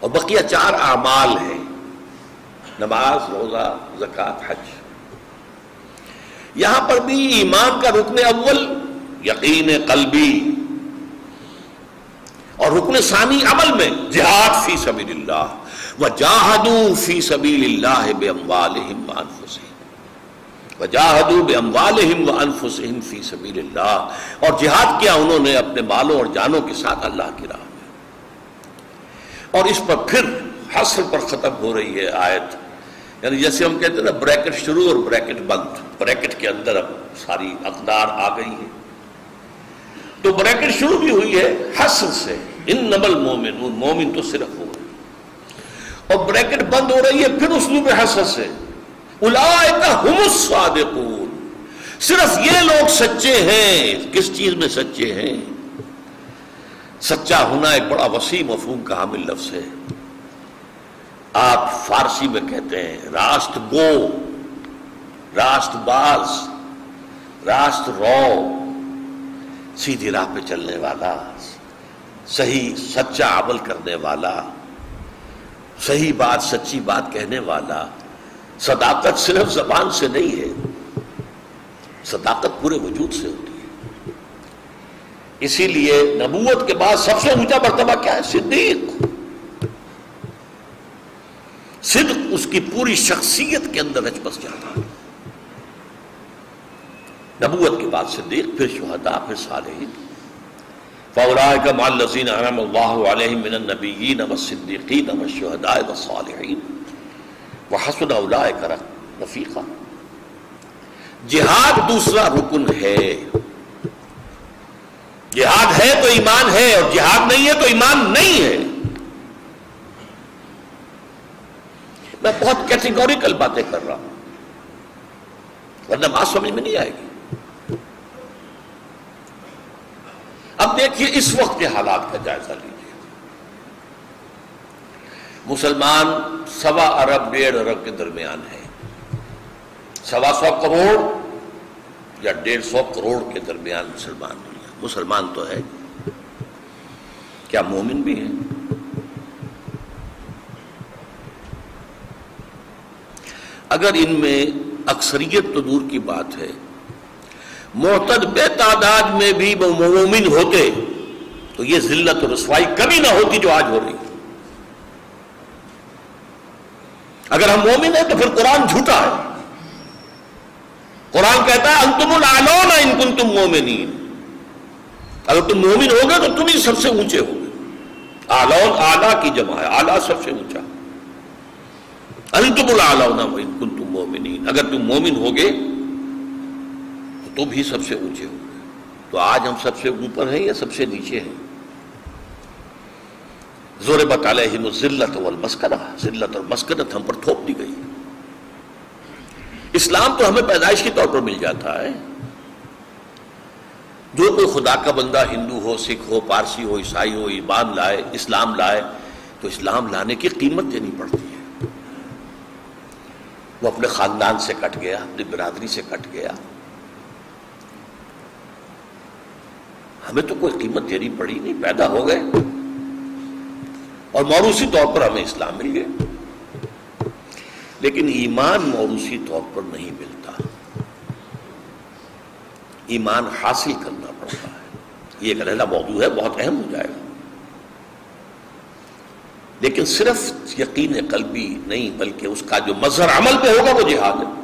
اور بقیہ چار اعمال ہیں، نماز، روزہ، زکوٰۃ، حج۔ یہاں پر بھی ایمان کا رکن اول یقین قلبی۔ اور رکن ثانی عمل میں جہاد فی سبیل اللہ و جاہدو فی سبیل اللہ بے اموالہم وانفسہم فی سبیل اللہ اور جہاد کیا انہوں نے اپنے مالوں اور جانوں کے ساتھ اللہ کی راہ میں اور اس پر پھر حسر پر ختم ہو رہی ہے آیت یعنی جیسے ہم کہتے ہیں نا بریکٹ شروع اور بریکٹ بند بریکٹ کے اندر اب ساری اقدار آ گئی ہے تو بریکٹ شروع بھی ہوئی ہے حسر سے ان نبل مومن مومن تو صرف ہو اور بریکٹ بند ہو رہی ہے، پھر اسلوب حسر سے الصادقون۔ صرف یہ لوگ سچے ہیں۔ کس چیز میں سچے ہیں؟ سچا ہونا ایک بڑا وسیع مفہوم کا حامل لفظ ہے۔ آپ فارسی میں کہتے ہیں، راست گو، راست باز، راست رو۔ سیدھی راہ پہ چلنے والا۔ صحیح سچا عمل کرنے والا، صحیح بات، سچی بات کہنے والا۔ صداقت صرف زبان سے نہیں ہے، صداقت پورے وجود سے ہوتی ہے۔ اسی لیے نبوت کے بعد سب سے اونچا مرتبہ کیا ہے؟ صدیق۔ صدق اس کی پوری شخصیت کے اندر رچ بس جاتا ہے۔ نبوت کے بعد صدیق، پھر شہداء، پھر صالحین۔ فاولائک مع الذین انعم اللہ علیہم من النبیین والصدیقین والشہداء والصالحین. وحسن اولئک رفیقا. جہاد دوسرا رکن ہے. جہاد ہے تو ایمان ہے اور جہاد نہیں ہے تو ایمان نہیں ہے. میں بہت کیٹیگوریکل باتیں کر رہا ہوں، ورنہ بات سمجھ میں نہیں آئے گی. اب دیکھیے اس وقت کے حالات کا جائزہ لیجیے مسلمان سوا ارب ڈیڑھ ارب کے درمیان ہے سوا سو کروڑ یا ڈیڑھ سو کروڑ کے درمیان مسلمان مسلمان تو ہے۔ کیا مومن بھی ہیں؟ اگر ان میں اکثریت تو دور کی بات ہے۔ محتد بے تعداد میں بھی وہ مومن ہوتے تو یہ ذلت و رسوائی کبھی نہ ہوتی جو آج ہو رہی اگر ہم مومن ہیں تو پھر قرآن جھوٹا ہے۔ قرآن کہتا ہے، انتم العلون ان کن تم مومنین۔ اگر تم مومن ہوگے تو تم ہی سب سے اونچے ہوگے آلون آلہ کی جمع ہے آلہ سب سے اونچا۔ انتم العلون ان کن تم مومنین۔ اگر تم مومن ہوگے تو بھی سب سے اونچے ہوں گے۔ تو آج ہم سب سے اوپر ہیں یا سب سے نیچے ہیں؟ زور بطالہ ذلت والمسکنہ۔ ذلت اور مسکنت ہم پر تھوپ دی گئی۔ اسلام تو ہمیں پیدائش کے طور پر مل جاتا ہے۔ جو کوئی خدا کا بندہ ہندو ہو، سکھ ہو، پارسی ہو، عیسائی ہو، ایمان لائے، اسلام لائے، تو اسلام لانے کی قیمت دینی پڑتی ہے۔ وہ اپنے خاندان سے کٹ گیا، اپنی برادری سے کٹ گیا ہمیں تو کوئی قیمت دینی پڑی نہیں، پیدا ہو گئے۔ اور موروثی طور پر ہمیں اسلام مل گئے لیکن ایمان موروثی طور پر نہیں ملتا۔ ایمان حاصل کرنا پڑتا ہے۔ یہ ایک علیحدہ موضوع ہے، بہت اہم ہو جائے گا۔ لیکن صرف یقین قلبی نہیں، بلکہ اس کا جو مظہر عمل پہ ہوگا، وہ جہاد ہے۔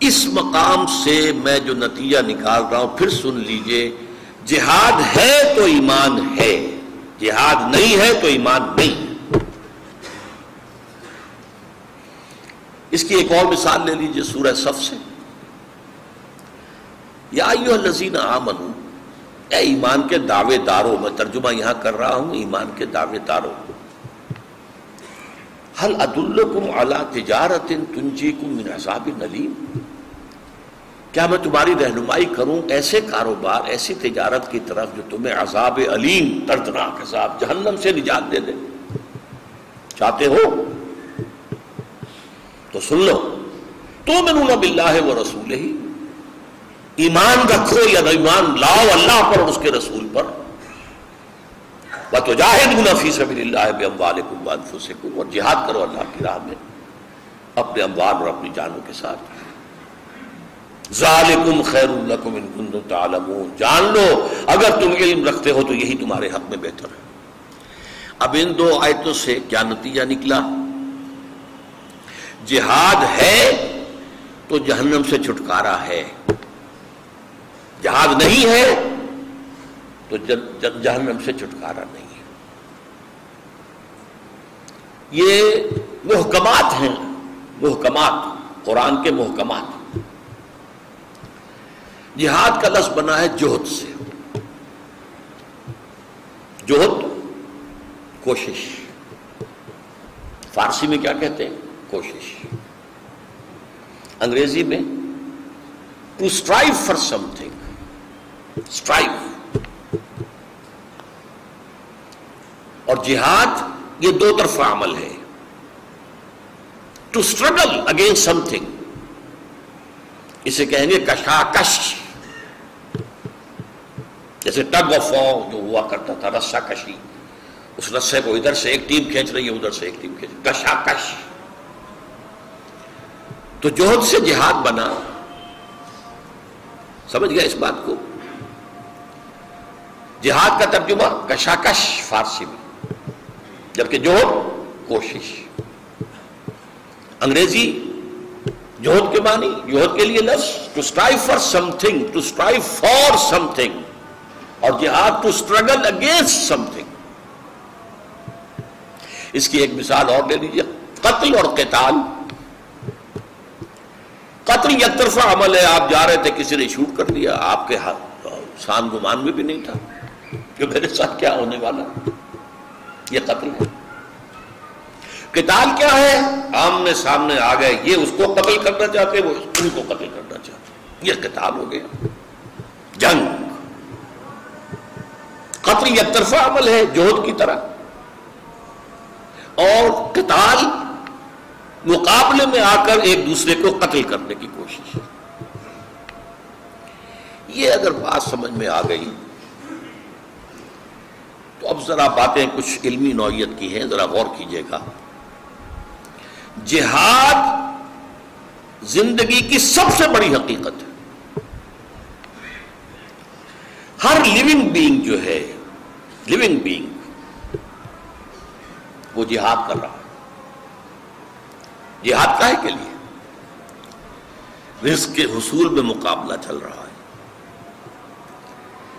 اس مقام سے میں جو نتیجہ نکال رہا ہوں، پھر سن لیجیے، جہاد ہے تو ایمان ہے، جہاد نہیں ہے تو ایمان نہیں اس کی ایک اور مثال لے لیجیے سورہ صف سے۔ یا الذین آمنو اے ایمان کے دعوے داروں، میں ترجمہ یہاں کر رہا ہوں، ایمان کے دعوے داروں۔ حل ادالکم اعلیٰ تجارت تنجیکم من عذاب نلیم کیا میں تمہاری رہنمائی کروں؟ ایسے کاروبار، ایسی تجارت کی طرف جو تمہیں عذاب علیم، دردناک عذاب جہنم سے نجات دے دے۔ چاہتے ہو؟ تو سن لو۔ تو میں باللہ و رسول ہی ایمان رکھو یا ایمان لاؤ اللہ پر اور اس کے رسول پر۔ جاہد فی سبیل اللہ بے اموالکم اور جہاد کرو اللہ کی راہ میں، اپنے اموال اور اپنی جانوں کے ساتھ۔ ذالکم خیر لکم ان کنتم تعلمون۔ جان لو، اگر تم علم رکھتے ہو تو یہی تمہارے حق میں بہتر ہے۔ اب ان دو آیتوں سے کیا نتیجہ نکلا؟ جہاد ہے تو جہنم سے چھٹکارا ہے۔ جہاد نہیں ہے تو جہنم سے چھٹکارا نہیں ہے۔ یہ محکمات ہیں، محکمات، قرآن کے محکمات۔ جہاد کا لفظ بنا ہے جوہد سے۔ جوہد کوشش۔ فارسی میں کیا کہتے ہیں؟ کوشش۔ انگریزی میں to strive for something strive اور جہاد یہ دو طرفہ عمل ہے۔ To struggle against something اسے کہیں گے کشاکش۔ جیسے ٹگ آف جو ہوا کرتا تھا رسا کشی اس رسے کو ادھر سے ایک ٹیم کھینچ رہی ہے، ادھر سے ایک ٹیم کھینچ کشاکش۔ تو جوہد سے جہاد بنا، سمجھ گیا اس بات کو؟ جہاد کا ترجمہ کشاکش فارسی میں، جبکہ جوہد کوشش۔ انگریزی جوہد کے معنی جوہد کے لیے لفظ to strive for something to strive for something اور جہاد to struggle against something اس کی ایک مثال اور لے لیجیے قتل اور قتال. قتل یک طرفہ عمل ہے، آپ جا رہے تھے، کسی نے شوٹ کر لیا، آپ کے ہاتھ سان گمان میں بھی نہیں تھا کہ میرے ساتھ کیا ہونے والا یہ قتل ہے۔ قتال کیا ہے؟ آمنے سامنے آ گئے، یہ اس کو قتل کرنا چاہتے، وہ ان کو قتل کرنا چاہتے۔ یہ قتال ہو گیا۔ جنگ۔ قتل یک طرفہ عمل ہے جوہد کی طرح۔ اور قتال مقابلے میں آ کر ایک دوسرے کو قتل کرنے کی کوشش یہ اگر بات سمجھ میں آ گئی، تو اب ذرا باتیں کچھ علمی نوعیت کی ہیں، ذرا غور کیجیے گا۔ جہاد زندگی کی سب سے بڑی حقیقت ہے۔ ہر لیونگ بینگ جو ہے لیونگ بینگ وہ جہاد کر رہا ہے۔ جہاد کا ہے کے لیے؟ رزق کے حصول میں مقابلہ چل رہا ہے۔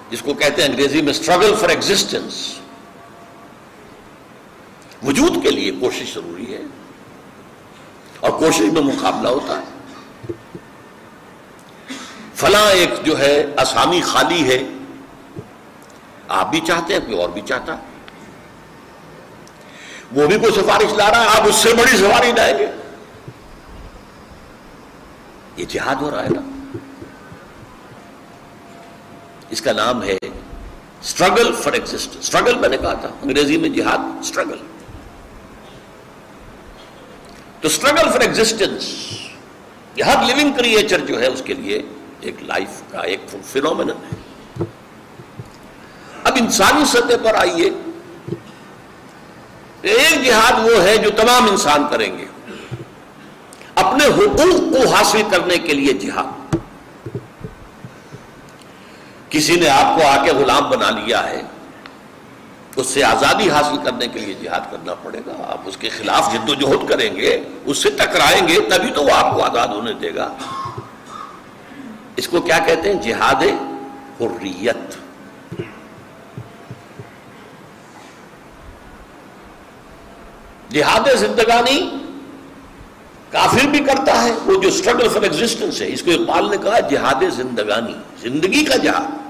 جس کو کہتے ہیں انگریزی میں اسٹرگل فار ایگزٹینس وجود کے لیے کوشش ضروری ہے۔ اور کوشش میں مقابلہ ہوتا ہے۔ فلاں ایک جو ہے اسامی خالی ہے۔ آپ بھی چاہتے ہیں، کوئی اور بھی چاہتا وہ بھی کوئی سفارش لا رہا ہے، آپ اس سے بڑی سفارش لائیں گے۔ یہ جہاد ہو رہا ہے نا۔ اس کا نام ہے اسٹرگل فار ایگزٹ اسٹرگل میں نے کہا تھا، انگریزی میں جہاد اسٹرگل تو اسٹرگل فار ایگزٹینس یہ ہر لیونگ کریچر جو ہے، اس کے لیے ایک لائف کا، ایک فینومین ہے۔ اب انسانی سطح پر آئیے۔ ایک جہاد وہ ہے جو تمام انسان کریں گے۔ اپنے حقوق کو حاصل کرنے کے لیے جہاد۔ کسی نے آپ کو آ کے غلام بنا لیا ہے، اس سے آزادی حاصل کرنے کے لیے جہاد کرنا پڑے گا۔ آپ اس کے خلاف جد و جہد کریں گے، اس سے ٹکرائیں گے، تبھی تو وہ آپ کو آزاد ہونے دے گا۔ اس کو کیا کہتے ہیں؟ جہاد حریت۔ جہاد زندگانی کافر بھی کرتا ہے، وہ جو اسٹرگل فار ایگزٹنس ہے، اس کو اقبال نے کہا جہاد زندگانی، زندگی کا جہاد۔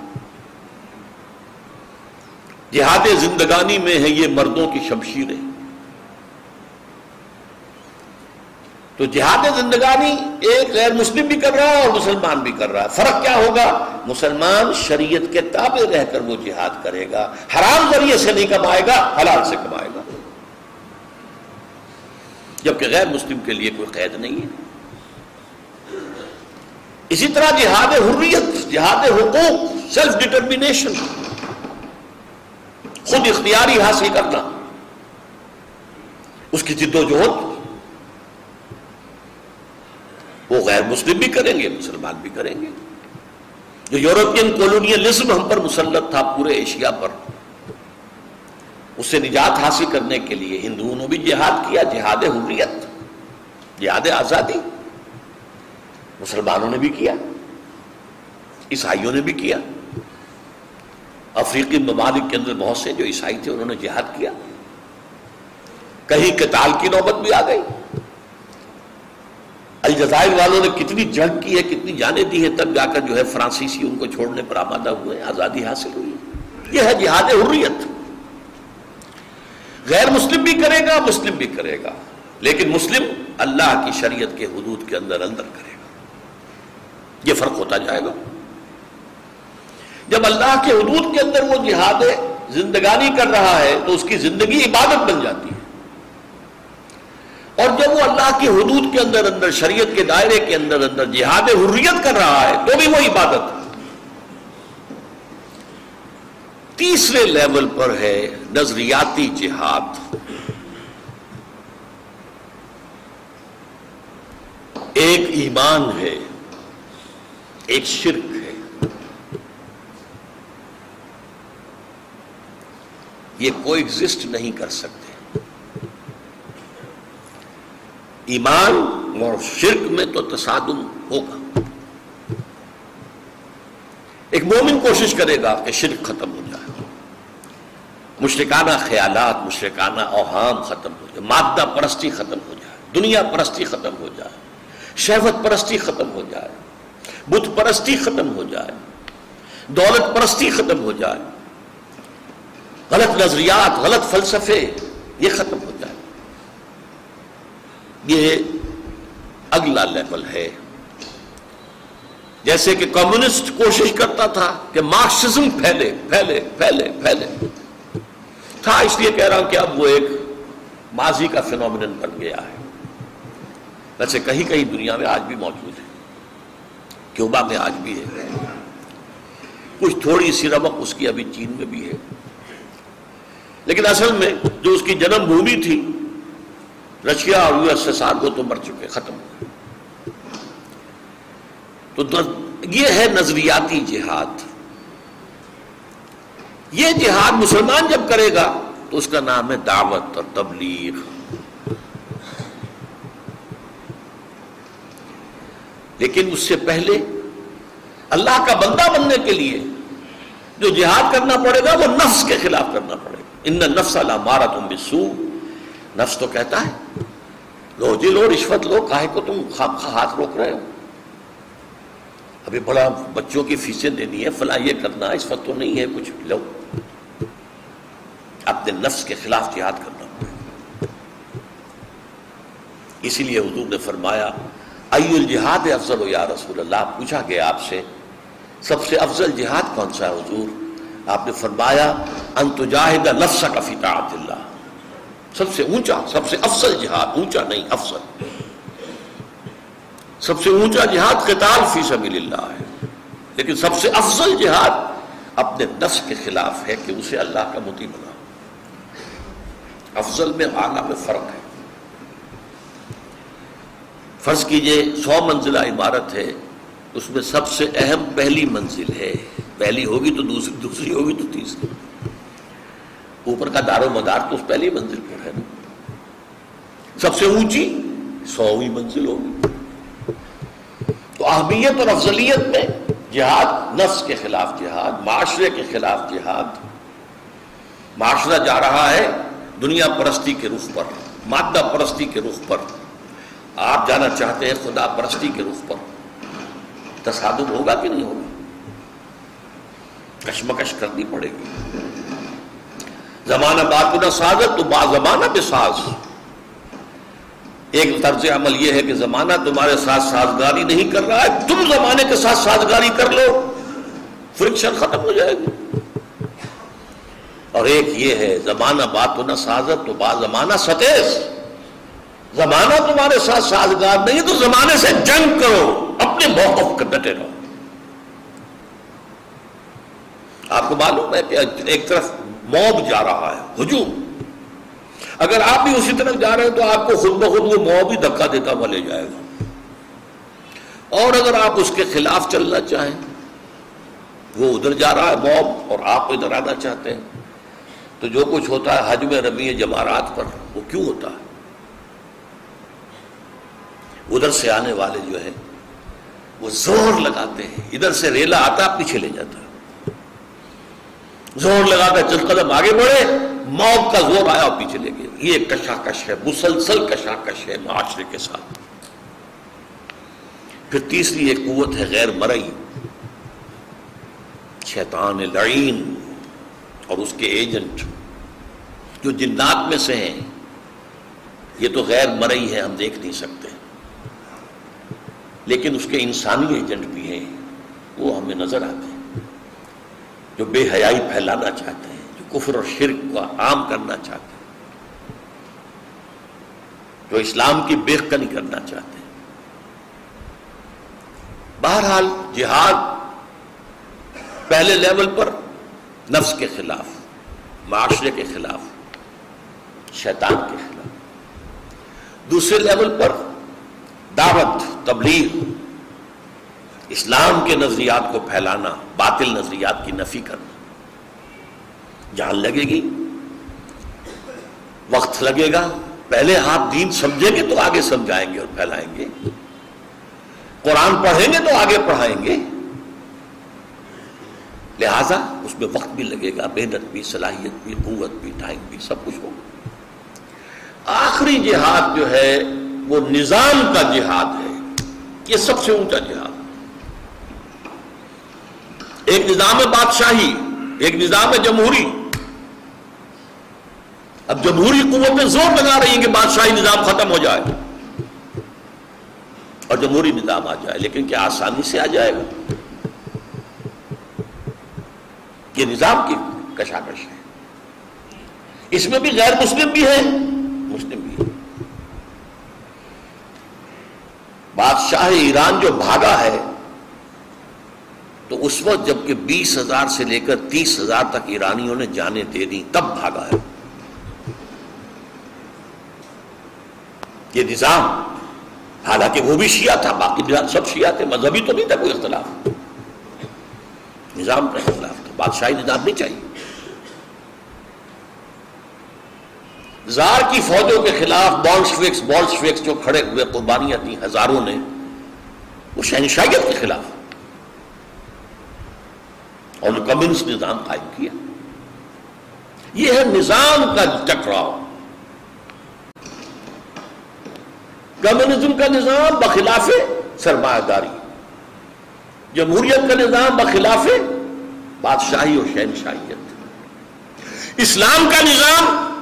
جہاد زندگانی میں ہے یہ مردوں کی شمشیریں۔ تو جہاد زندگانی ایک غیر مسلم بھی کر رہا ہے اور مسلمان بھی کر رہا ہے۔ فرق کیا ہوگا؟ مسلمان شریعت کے تابع رہ کر وہ جہاد کرے گا۔ حرام ذریعے سے نہیں کمائے گا، حلال سے کمائے گا۔ جبکہ غیر مسلم کے لیے کوئی قید نہیں ہے۔ اسی طرح جہاد حریت، جہاد حقوق سیلف ڈٹرمنیشن خود اختیاری حاصل کرنا، اس کی جد و جہد، وہ غیر مسلم بھی کریں گے، مسلمان بھی کریں گے۔ جو یورپین کولونیلزم ہم پر مسلط تھا، پورے ایشیا پر اس سے نجات حاصل کرنے کے لیے ہندوؤں نے بھی جہاد کیا، جہاد حریت، جہاد آزادی، مسلمانوں نے بھی کیا، عیسائیوں نے بھی کیا۔ افریقی ممالک کے اندر بہت سے جو عیسائی تھے، انہوں نے جہاد کیا۔ کہیں کتال کی نوبت بھی آ گئی۔ الجزائر والوں نے کتنی جنگ کی ہے، کتنی جانے دی ہے تب جا کر جو ہے فرانسیسی ان کو چھوڑنے پر آمادہ ہوئے، آزادی حاصل ہوئی۔ یہ ہے جہاد حریت۔ غیر مسلم بھی کرے گا، مسلم بھی کرے گا۔ لیکن مسلم اللہ کی شریعت کے حدود کے اندر اندر کرے گا۔ یہ فرق ہوتا جائے گا۔ جب اللہ کے حدود کے اندر وہ جہاد زندگانی کر رہا ہے، تو اس کی زندگی عبادت بن جاتی ہے۔ اور جب وہ اللہ کی حدود کے اندر اندر شریعت کے دائرے کے اندر اندر جہاد حریت کر رہا ہے، تو بھی وہ عبادت۔ تیسرے لیول پر ہے نظریاتی جہاد۔ ایک ایمان ہے، ایک شرک ہے۔ یہ کوئی ایگزسٹ نہیں کر سکتے۔ ایمان اور شرک میں تو تصادم ہوگا۔ ایک مومن کوشش کرے گا کہ شرک ختم ہو جائے۔ مشرکانہ خیالات، مشرکانہ اوہام ختم ہو جائے، مادہ پرستی ختم ہو جائے، دنیا پرستی ختم ہو جائے، شہوت پرستی ختم ہو جائے، بت پرستی ختم ہو جائے، دولت پرستی ختم ہو جائے، غلط نظریات، غلط فلسفے، یہ ختم ہو جائے۔ یہ اگلا لیول ہے۔ جیسے کہ کمیونسٹ کوشش کرتا تھا کہ مارکسزم پھیلے پھیلے پھیلے پھیلے۔ تھا، اس لیے کہہ رہا ہوں کہ اب وہ ایک ماضی کا فینومین بن گیا ہے۔ ویسے کہیں کہیں دنیا میں آج بھی موجود ہے۔ کیوبا میں آج بھی ہے کچھ تھوڑی سی رمق اس کی ابھی چین میں بھی ہے۔ لیکن اصل میں جو اس کی جنم بھومی تھی، رشیا اور یو ایس ایس آر وہ تو مر چکے، ختم۔ تو یہ ہے نظریاتی جہاد۔ یہ جہاد مسلمان جب کرے گا تو اس کا نام ہے دعوت اور تبلیغ۔ لیکن اس سے پہلے اللہ کا بندہ بننے کے لیے جو جہاد کرنا پڑے گا وہ نفس کے خلاف کرنا پڑے گا۔ ان نفس اللہ مارا تم بسو نفس تو کہتا ہے، لو جی لو، رشوت لو، کاہے کو تم ہاتھ روک رہے ہو۔ ابھی بڑا بچوں کی فیسیں دینی ہے، فلاں یہ کرنا، اس وقت تو نہیں ہے کچھ، لو۔ اپنے نفس کے خلاف جہاد کرنا اسی لیے حضور نے فرمایا ای الجہاد افضل و یا رسول اللہ؟ پوچھا گیا آپ سے، سب سے افضل جہاد کون سا ہے حضور؟ آپ نے فرمایا انتجاہد نفس کا فی طاعت اللہ۔ سب سے اونچا، سب سے افضل جہاد، اونچا نہیں، افضل۔ سب سے اونچا جہاد قتال فی سبیل اللہ ہے۔ لیکن سب سے افضل جہاد اپنے نفس کے خلاف ہے کہ اسے اللہ کا متی بنا۔ افضل میں آگا میں فرق ہے۔ فرض کیجیے سو منزلہ عمارت ہے، اس میں سب سے اہم پہلی منزل ہے۔ پہلی ہوگی تو دوسری دوسری ہوگی تو تیسری۔ اوپر کا دار و مدار تو اس پہلی منزل پر ہے۔ نا سب سے اونچی سوویں منزل ہوگی۔ تو اہمیت اور افضلیت میں جہاد، نفس کے خلاف جہاد، معاشرے کے خلاف جہاد۔ معاشرہ جا رہا ہے دنیا پرستی کے رخ پر، مادہ پرستی کے رخ پر۔ آپ جانا چاہتے ہیں خدا پرستی کے رخ پر۔ تصادم ہوگا کہ نہیں ہوگا؟ کشمکش کرنی پڑے گی۔ زمانہ بات نہ سازت تو با زمانہ بے ساز۔ ایک طرز عمل یہ ہے کہ زمانہ تمہارے ساتھ سازگاری نہیں کر رہا ہے، تم زمانے کے ساتھ سازگاری کر لو۔ فرکشن ختم ہو جائے گی۔ اور ایک یہ ہے، زمانہ بات نہ سازت تو با زمانہ ستیس زمانہ تمہارے ساتھ سازگار نہیں تو زمانے سے جنگ کرو، اپنے موقف ڈٹے رہو۔ آپ کو معلوم ہے کہ ایک طرف موب جا رہا ہے، ہجوم۔ اگر آپ بھی اسی طرف جا رہے ہیں تو آپ کو خود بخود وہ موب ہی دھکا دیتا ہوا لے جائے گا۔ اور اگر آپ اس کے خلاف چلنا چاہیں، وہ ادھر جا رہا ہے موب اور آپ ادھر آنا چاہتے ہیں۔ تو جو کچھ ہوتا ہے حج میں رمی جمارات پر، وہ کیوں ہوتا ہے؟ ادھر سے آنے والے جو ہے وہ زور لگاتے ہیں۔ ادھر سے ریلا آتا، پیچھے لے جاتا۔ زور لگاتا چل قدم آگے بڑھے، موت کا زور آیا اور پیچھے لے گیا یہ کشاکش ہے، مسلسل کشاکش ہے معاشرے کے ساتھ۔ پھر تیسری ایک قوت ہے، غیر مرئی۔ شیطان لعین۔ اور اس کے ایجنٹ جو جنات میں سے ہیں، یہ تو غیر مرئی ہے ہم دیکھ نہیں سکتے۔ لیکن اس کے انسانی ایجنٹ بھی ہیں، وہ ہمیں نظر آتے ہیں۔ جو بے حیائی پھیلانا چاہتے ہیں، جو کفر اور شرک کو عام کرنا چاہتے ہیں۔ جو اسلام کی بےخنی کرنا چاہتے ہیں۔ بہرحال جہاد پہلے لیول پر نفس کے خلاف، معاشرے کے خلاف، شیطان کے خلاف۔ دوسرے لیول پر دعوت، تبلیغ، اسلام کے نظریات کو پھیلانا، باطل نظریات کی نفی کرنا۔ جان لگے گی، وقت لگے گا، پہلے آپ دین سمجھیں گے تو آگے سمجھائیں گے اور پھیلائیں گے۔ قرآن پڑھیں گے تو آگے پڑھائیں گے۔ لہذا اس میں وقت بھی لگے گا، محنت بھی، صلاحیت بھی، قوت بھی، ٹائم بھی، سب کچھ ہوگا۔ آخری جہاد جو ہے، وہ نظام کا جہاد ہے۔ یہ سب سے اونچا جہاد۔ ایک نظام بادشاہی، ایک نظام جمہوری۔ اب جمہوری قوتیں زور لگا رہی ہیں کہ بادشاہی نظام ختم ہو جائے اور جمہوری نظام آ جائے، لیکن کیا آسانی سے آ جائے گا؟ یہ نظام کی کشاکش ہے۔ اس میں بھی غیر مسلم بھی ہے مسلم بھی ہے بادشاہ ایران جو بھاگا ہے، تو اس وقت جبکہ بیس ہزار سے لے کر تیس ہزار تک ایرانیوں نے جانے دے دی تب بھاگا ہے۔ یہ نظام، حالانکہ وہ بھی شیعہ تھا، باقی سب شیعہ تھے، مذہبی تو نہیں تھا کوئی اختلاف۔ نظام کا اختلاف۔ تھا بادشاہی نظام نہیں چاہیے۔ زار کی فوجوں کے خلاف بالش فکس جو کھڑے ہوئے قربانیاں تھیں ہزاروں نے، وہ شہنشاہیت کے خلاف۔ اور کمیونسٹ نظام قائم کیا۔ یہ ہے نظام کا ٹکراؤ۔ کمیونزم کا نظام بخلاف سرمایہ داری۔ جمہوریت کا نظام بخلاف بادشاہی اور شہنشاہیت۔ اسلام کا نظام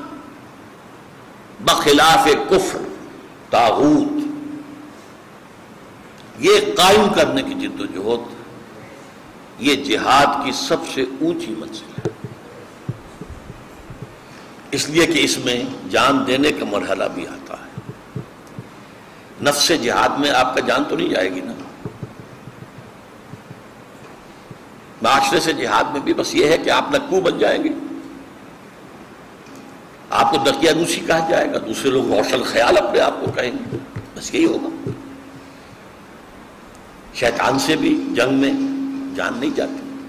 بخلاف کفر، تاغوت۔ یہ قائم کرنے کی جد و جہد، یہ جہاد کی سب سے اونچی منزل ہے۔ اس لیے کہ اس میں جان دینے کا مرحلہ بھی آتا ہے۔ نفس جہاد میں آپ کا جان تو نہیں جائے گی نا؟ معاشرے سے جہاد میں بھی بس یہ ہے کہ آپ نکو بن جائیں گے۔ آپ کو نوسی کہا جائے گا، دوسرے لوگ روشن خیال اپنے آپ کو کہیں گے۔ بس یہی ہوگا۔ شیطان سے بھی جنگ میں جان نہیں جاتی۔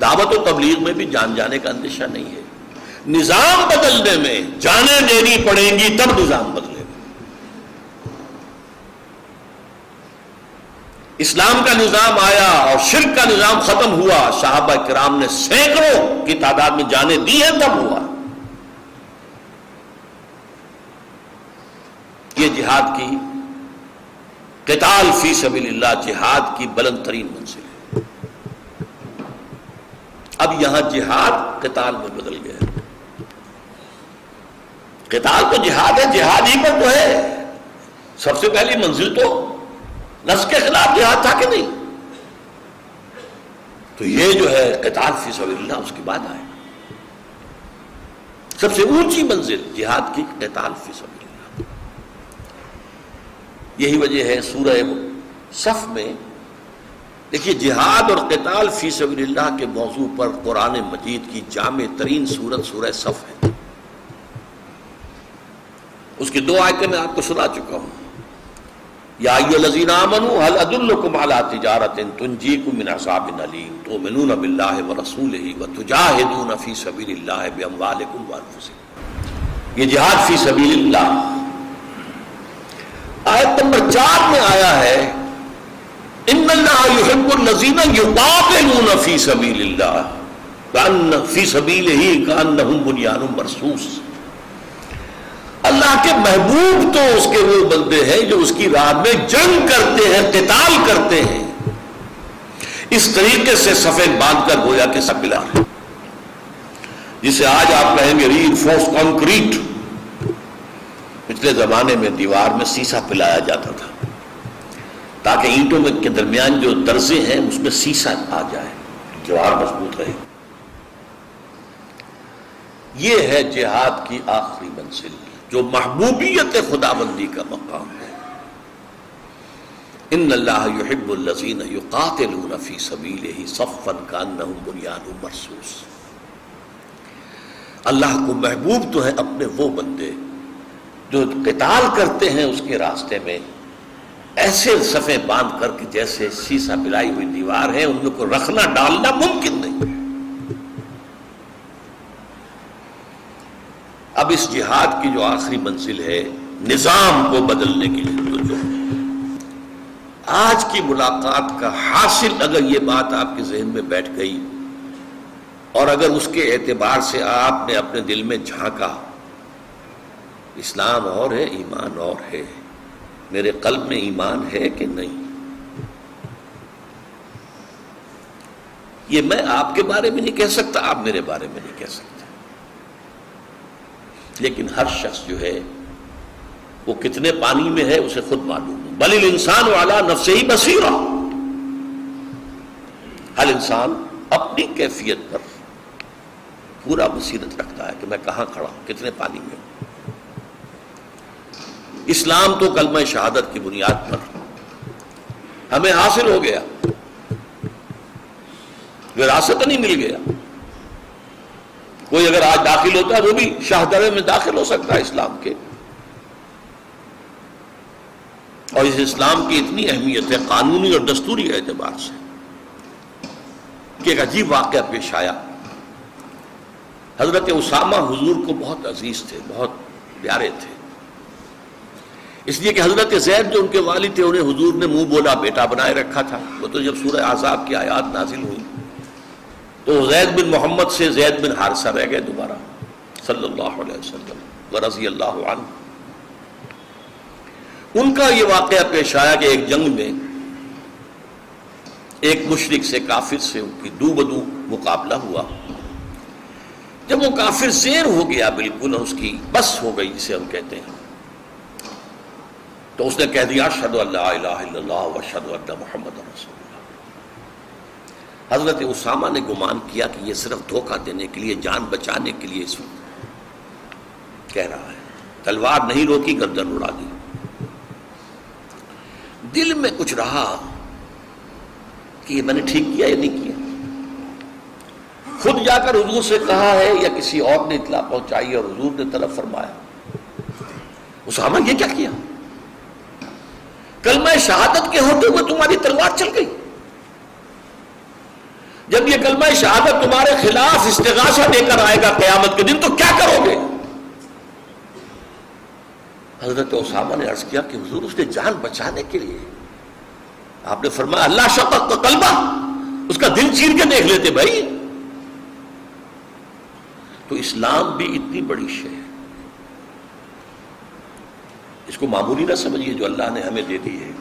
دعوت و تبلیغ میں بھی جان جانے کا اندیشہ نہیں ہے۔ نظام بدلنے میں جانے دینی پڑیں گی تب نظام بدلے گا اسلام کا نظام آیا اور شرک کا نظام ختم ہوا۔ صحابہ کرام نے سینکڑوں کی تعداد میں جانے دی ہیں، تب ہوا۔ یہ جہاد کی قتال فی سبیل اللہ جہاد کی بلند ترین منزل ہے۔ اب یہاں جہاد قتال میں بدل گیا قتال تو جہاد ہے، جہاد ہی پر تو ہے۔ سب سے پہلی منزل تو نفس کے خلاف جہاد تھا کہ نہیں؟ تو یہ جو ہے قتال فی سبیل اللہ اس کے بعد آئے۔ سب سے اونچی منزل جہاد کی قتال فی سبیل یہی وجہ ہے سورہ صف میں۔ دیکھیے، جہاد اور قتال فی سبیل اللہ کے موضوع پر قرآن مجید کی جامع ترین صورت سورہ صف ہے۔ اس کی دو آیتیں میں آپ کو سنا چکا ہوں۔ یا الذین آمنوا هل ادلکم علی تجارت تنجیکم من عذاب علیم تؤمنون باللہ ورسولہ وتجاہدون فی سبیل اللہ باموالکم وانفسکم یہ جہاد فی سبیل اللہ۔ آیت نمبر چار میں آیا ہے، ان اللہ يحب الذین یقاتلون فی سبیل اللہ، کان فی سبیل ہی کانہم بنیان مرصوص۔ اللہ کے محبوب تو اس کے وہ بندے ہیں جو اس کی راہ میں جنگ کرتے ہیں، قتال کرتے ہیں۔ اس طریقے سے سفید باندھ کر گویا کے سب ملا رہے جسے آج آپ کہیں گے ری انفورس کانکریٹ۔ پچھلے زمانے میں دیوار میں سیسا پلایا جاتا تھا۔ تاکہ اینٹوں میں کے درمیان جو درزے ہیں، اس میں سیسا آ جائے۔ دیوار مضبوط رہے۔ یہ ہے جہاد کی آخری منزل۔ جو محبوبیت خدا بندی کا مقام ہے۔ ان اللہ يحب الذین یقاتلون فی سبیلہ صفا کانہم بنیان مرصوص۔ اللہ کو محبوب تو ہے اپنے وہ بندے جو قتال کرتے ہیں اس کے راستے میں۔ ایسے صفے باندھ کر کے جیسے سیسا پلائی ہوئی دیوار ہے، ان کو رکھنا، ڈالنا ممکن نہیں۔ اب اس جہاد کی جو آخری منزل ہے، نظام کو بدلنے کے لیے تو جو آج کی ملاقات کا حاصل اگر یہ بات آپ کے ذہن میں بیٹھ گئی اور اگر اس کے اعتبار سے آپ نے اپنے دل میں جھانکا، اسلام اور ہے، ایمان اور ہے۔ میرے قلب میں ایمان ہے کہ نہیں؟ یہ میں آپ کے بارے میں نہیں کہہ سکتا، آپ میرے بارے میں نہیں کہہ سکتے۔ لیکن ہر شخص جو ہے، وہ کتنے پانی میں ہے اسے خود معلوم بل انسان والا نفس ہی بصیرہ۔ ہر انسان اپنی کیفیت پر پورا بصیرت رکھتا ہے کہ میں کہاں کھڑا ہوں، کتنے پانی میں ہوں۔ اسلام تو کلمہ شہادت کی بنیاد پر ہمیں حاصل ہو گیا۔ وراثت نہیں مل گیا۔ کوئی اگر آج داخل ہوتا ہے وہ بھی شاہدرے میں داخل ہو سکتا ہے اسلام کے۔ اور اس اسلام کی اتنی اہمیت ہے، قانونی اور دستوری اعتبار سے، کہ ایک عجیب واقعہ پیش آیا۔ حضرت اسامہ حضور کو بہت عزیز تھے، بہت پیارے تھے۔ اس لیے کہ حضرت زید جو ان کے والد تھے، انہیں حضور نے منہ بولا، بیٹا بنائے رکھا تھا۔ وہ تو جب سورہ عذاب کی آیات نازل ہوئی۔ تو زید بن محمد سے زید بن حارثہ رہ گئے دوبارہ، صلی اللہ علیہ وسلم، ورضی اللہ عنہ۔ ان کا یہ واقعہ پیش آیا کہ ایک جنگ میں ایک مشرق سے کافر سے ان کی دو بدو مقابلہ ہوا۔ جب وہ کافر زیر ہو گیا بالکل اس کی بس ہو گئی جسے ہم کہتے ہیں، تو اس نے کہہ دیا شد اللہ الہ الا اللہ و شد اللہ محمد رسول حضرت اسامہ نے گمان کیا کہ یہ صرف دھوکہ دینے کے لیے، جان بچانے کے لیے اس کہہ رہا ہے۔ تلوار نہیں روکی، گردن اڑا دی۔ دل میں کچھ رہا کہ یہ میں نے ٹھیک کیا یا نہیں کیا۔ خود جا کر حضور سے کہا ہے یا کسی اور نے اطلاع پہنچائی اور حضور نے طلب فرمایا۔ اسامہ یہ کیا کیا؟ کلمہ شہادت کے ہوتے ہوئے تمہاری تلوار چل گئی۔ جب یہ کلمہ شہادت تمہارے خلاف استغاثہ دے کر آئے گا قیامت کے دن، تو کیا کرو گے؟ حضرت اسامہ نے عرض کیا کہ حضور اس نے جان بچانے کے لیے آپ نے فرمایا اللہ شفق کا کلمہ اس کا دل چیر کے دیکھ لیتے بھائی۔ تو اسلام بھی اتنی بڑی شے ہے۔ اس کو معمولی نہ سمجھیے جو اللہ نے ہمیں دے دی ہے۔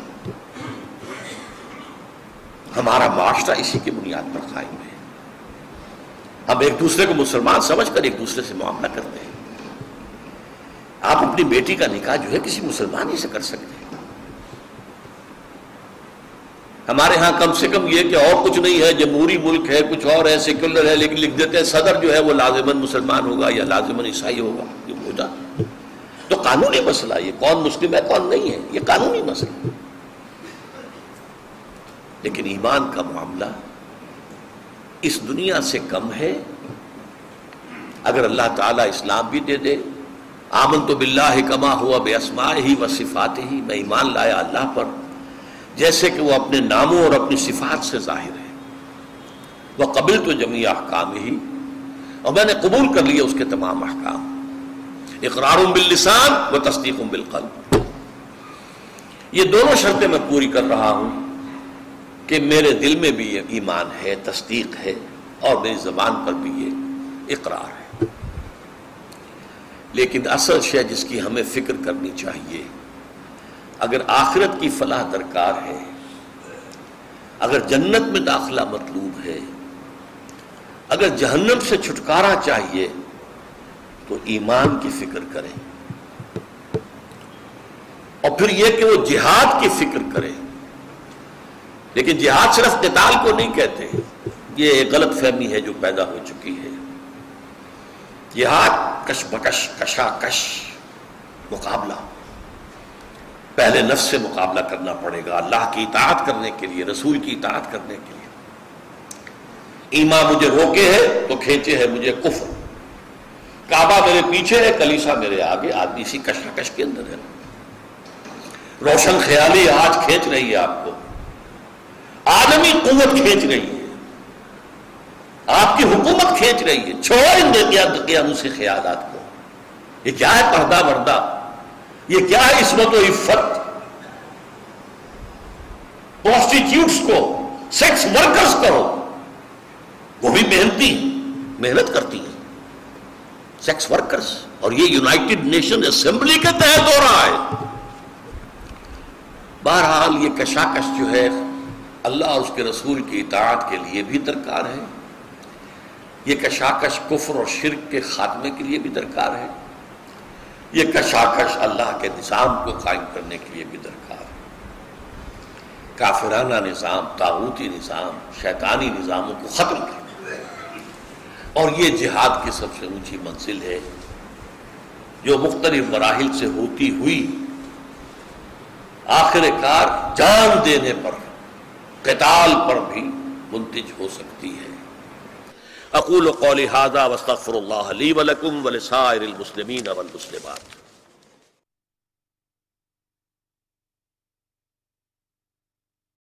ہمارا معاشرہ اسی کی بنیاد پر قائم ہے۔ ہم ایک دوسرے کو مسلمان سمجھ کر ایک دوسرے سے معاملہ کرتے ہیں۔ آپ اپنی بیٹی کا نکاح جو ہے کسی مسلمان ہی سے کر سکتے ہیں۔ ہمارے ہاں کم سے کم یہ کہ اور کچھ نہیں ہے، جمہوری ملک ہے، کچھ اور ہے، سیکولر ہے، لیکن لکھ دیتے ہیں صدر جو ہے وہ لازمن مسلمان ہوگا یا لازمن عیسائی ہوگا۔ یہ ہوتا تو قانونی مسئلہ یہ، کون مسلم ہے، کون نہیں ہے، یہ قانونی مسئلہ۔ لیکن ایمان کا معاملہ اس دنیا سے کم ہے۔ اگر اللہ تعالیٰ اسلام بھی دے دے آمن تو بلّہ کما ہوا بے اسما ہی و صفات ہی میں ایمان لایا اللہ پر، جیسے کہ وہ اپنے ناموں اور اپنی صفات سے ظاہر ہے۔ وہ قبل تو جمی احکام ہی اور میں نے قبول کر لیا اس کے تمام احکام۔ اقرار باللسان و تصدیق بالقلب۔ یہ دونوں شرطیں میں پوری کر رہا ہوں۔ کہ میرے دل میں بھی یہ ایمان ہے، تصدیق ہے اور میری زبان پر بھی یہ اقرار ہے۔ لیکن اصل شے جس کی ہمیں فکر کرنی چاہیے، اگر آخرت کی فلاح درکار ہے، اگر جنت میں داخلہ مطلوب ہے، اگر جہنم سے چھٹکارا چاہیے، تو ایمان کی فکر کریں۔ اور پھر یہ کہ وہ جہاد کی فکر کرے لیکن جہاد صرف قتال کو نہیں کہتے، یہ ایک غلط فہمی ہے جو پیدا ہو چکی ہے۔ جہاد کش بکش، کشا کش مقابلہ۔ پہلے نفس سے مقابلہ کرنا پڑے گا، اللہ کی اطاعت کرنے کے لیے، رسول کی اطاعت کرنے کے لیے۔ ایما مجھے روکے ہے تو کھینچے ہے مجھے کفر۔ کعبہ میرے پیچھے ہے، کلیسا میرے آگے، آدمی سی کشاکش کے اندر ہے۔ روشن خیالی آج کھینچ رہی ہے آپ کو۔ عالمی قوت کھینچ رہی ہے۔ آپ کی حکومت کھینچ رہی ہے۔ چھوڑ ان سے خیالات کو۔ یہ کیا ہے پردہ وردہ یہ کیا ہے عصمت و عفت؟ پروسٹیٹیوٹس کو سیکس ورکرز کرو وہ بھی محنتی، محنت کرتی ہیں۔ سیکس ورکرز اور یہ یونائٹڈ نیشن اسمبلی کے تحت ہو رہا ہے۔ بہرحال یہ کشاکش جو ہے اللہ اور اس کے رسول کی اطاعت کے لیے بھی درکار ہے۔ یہ کشاکش کفر اور شرک کے خاتمے کے لیے بھی درکار ہے۔ یہ کشاکش اللہ کے نظام کو قائم کرنے کے لیے بھی درکار ہے۔ کافرانہ نظام تاغوتی نظام، شیطانی نظاموں کو ختم کر اور یہ جہاد کی سب سے اونچی منزل ہے۔ جو مختلف مراحل سے ہوتی ہوئی آخر کار جان دینے پر قتال پر بھی منتج ہو سکتی ہے۔ اقول قولی هذا واستغفر الله لي ولكم ولسائر المسلمين والمسلمات۔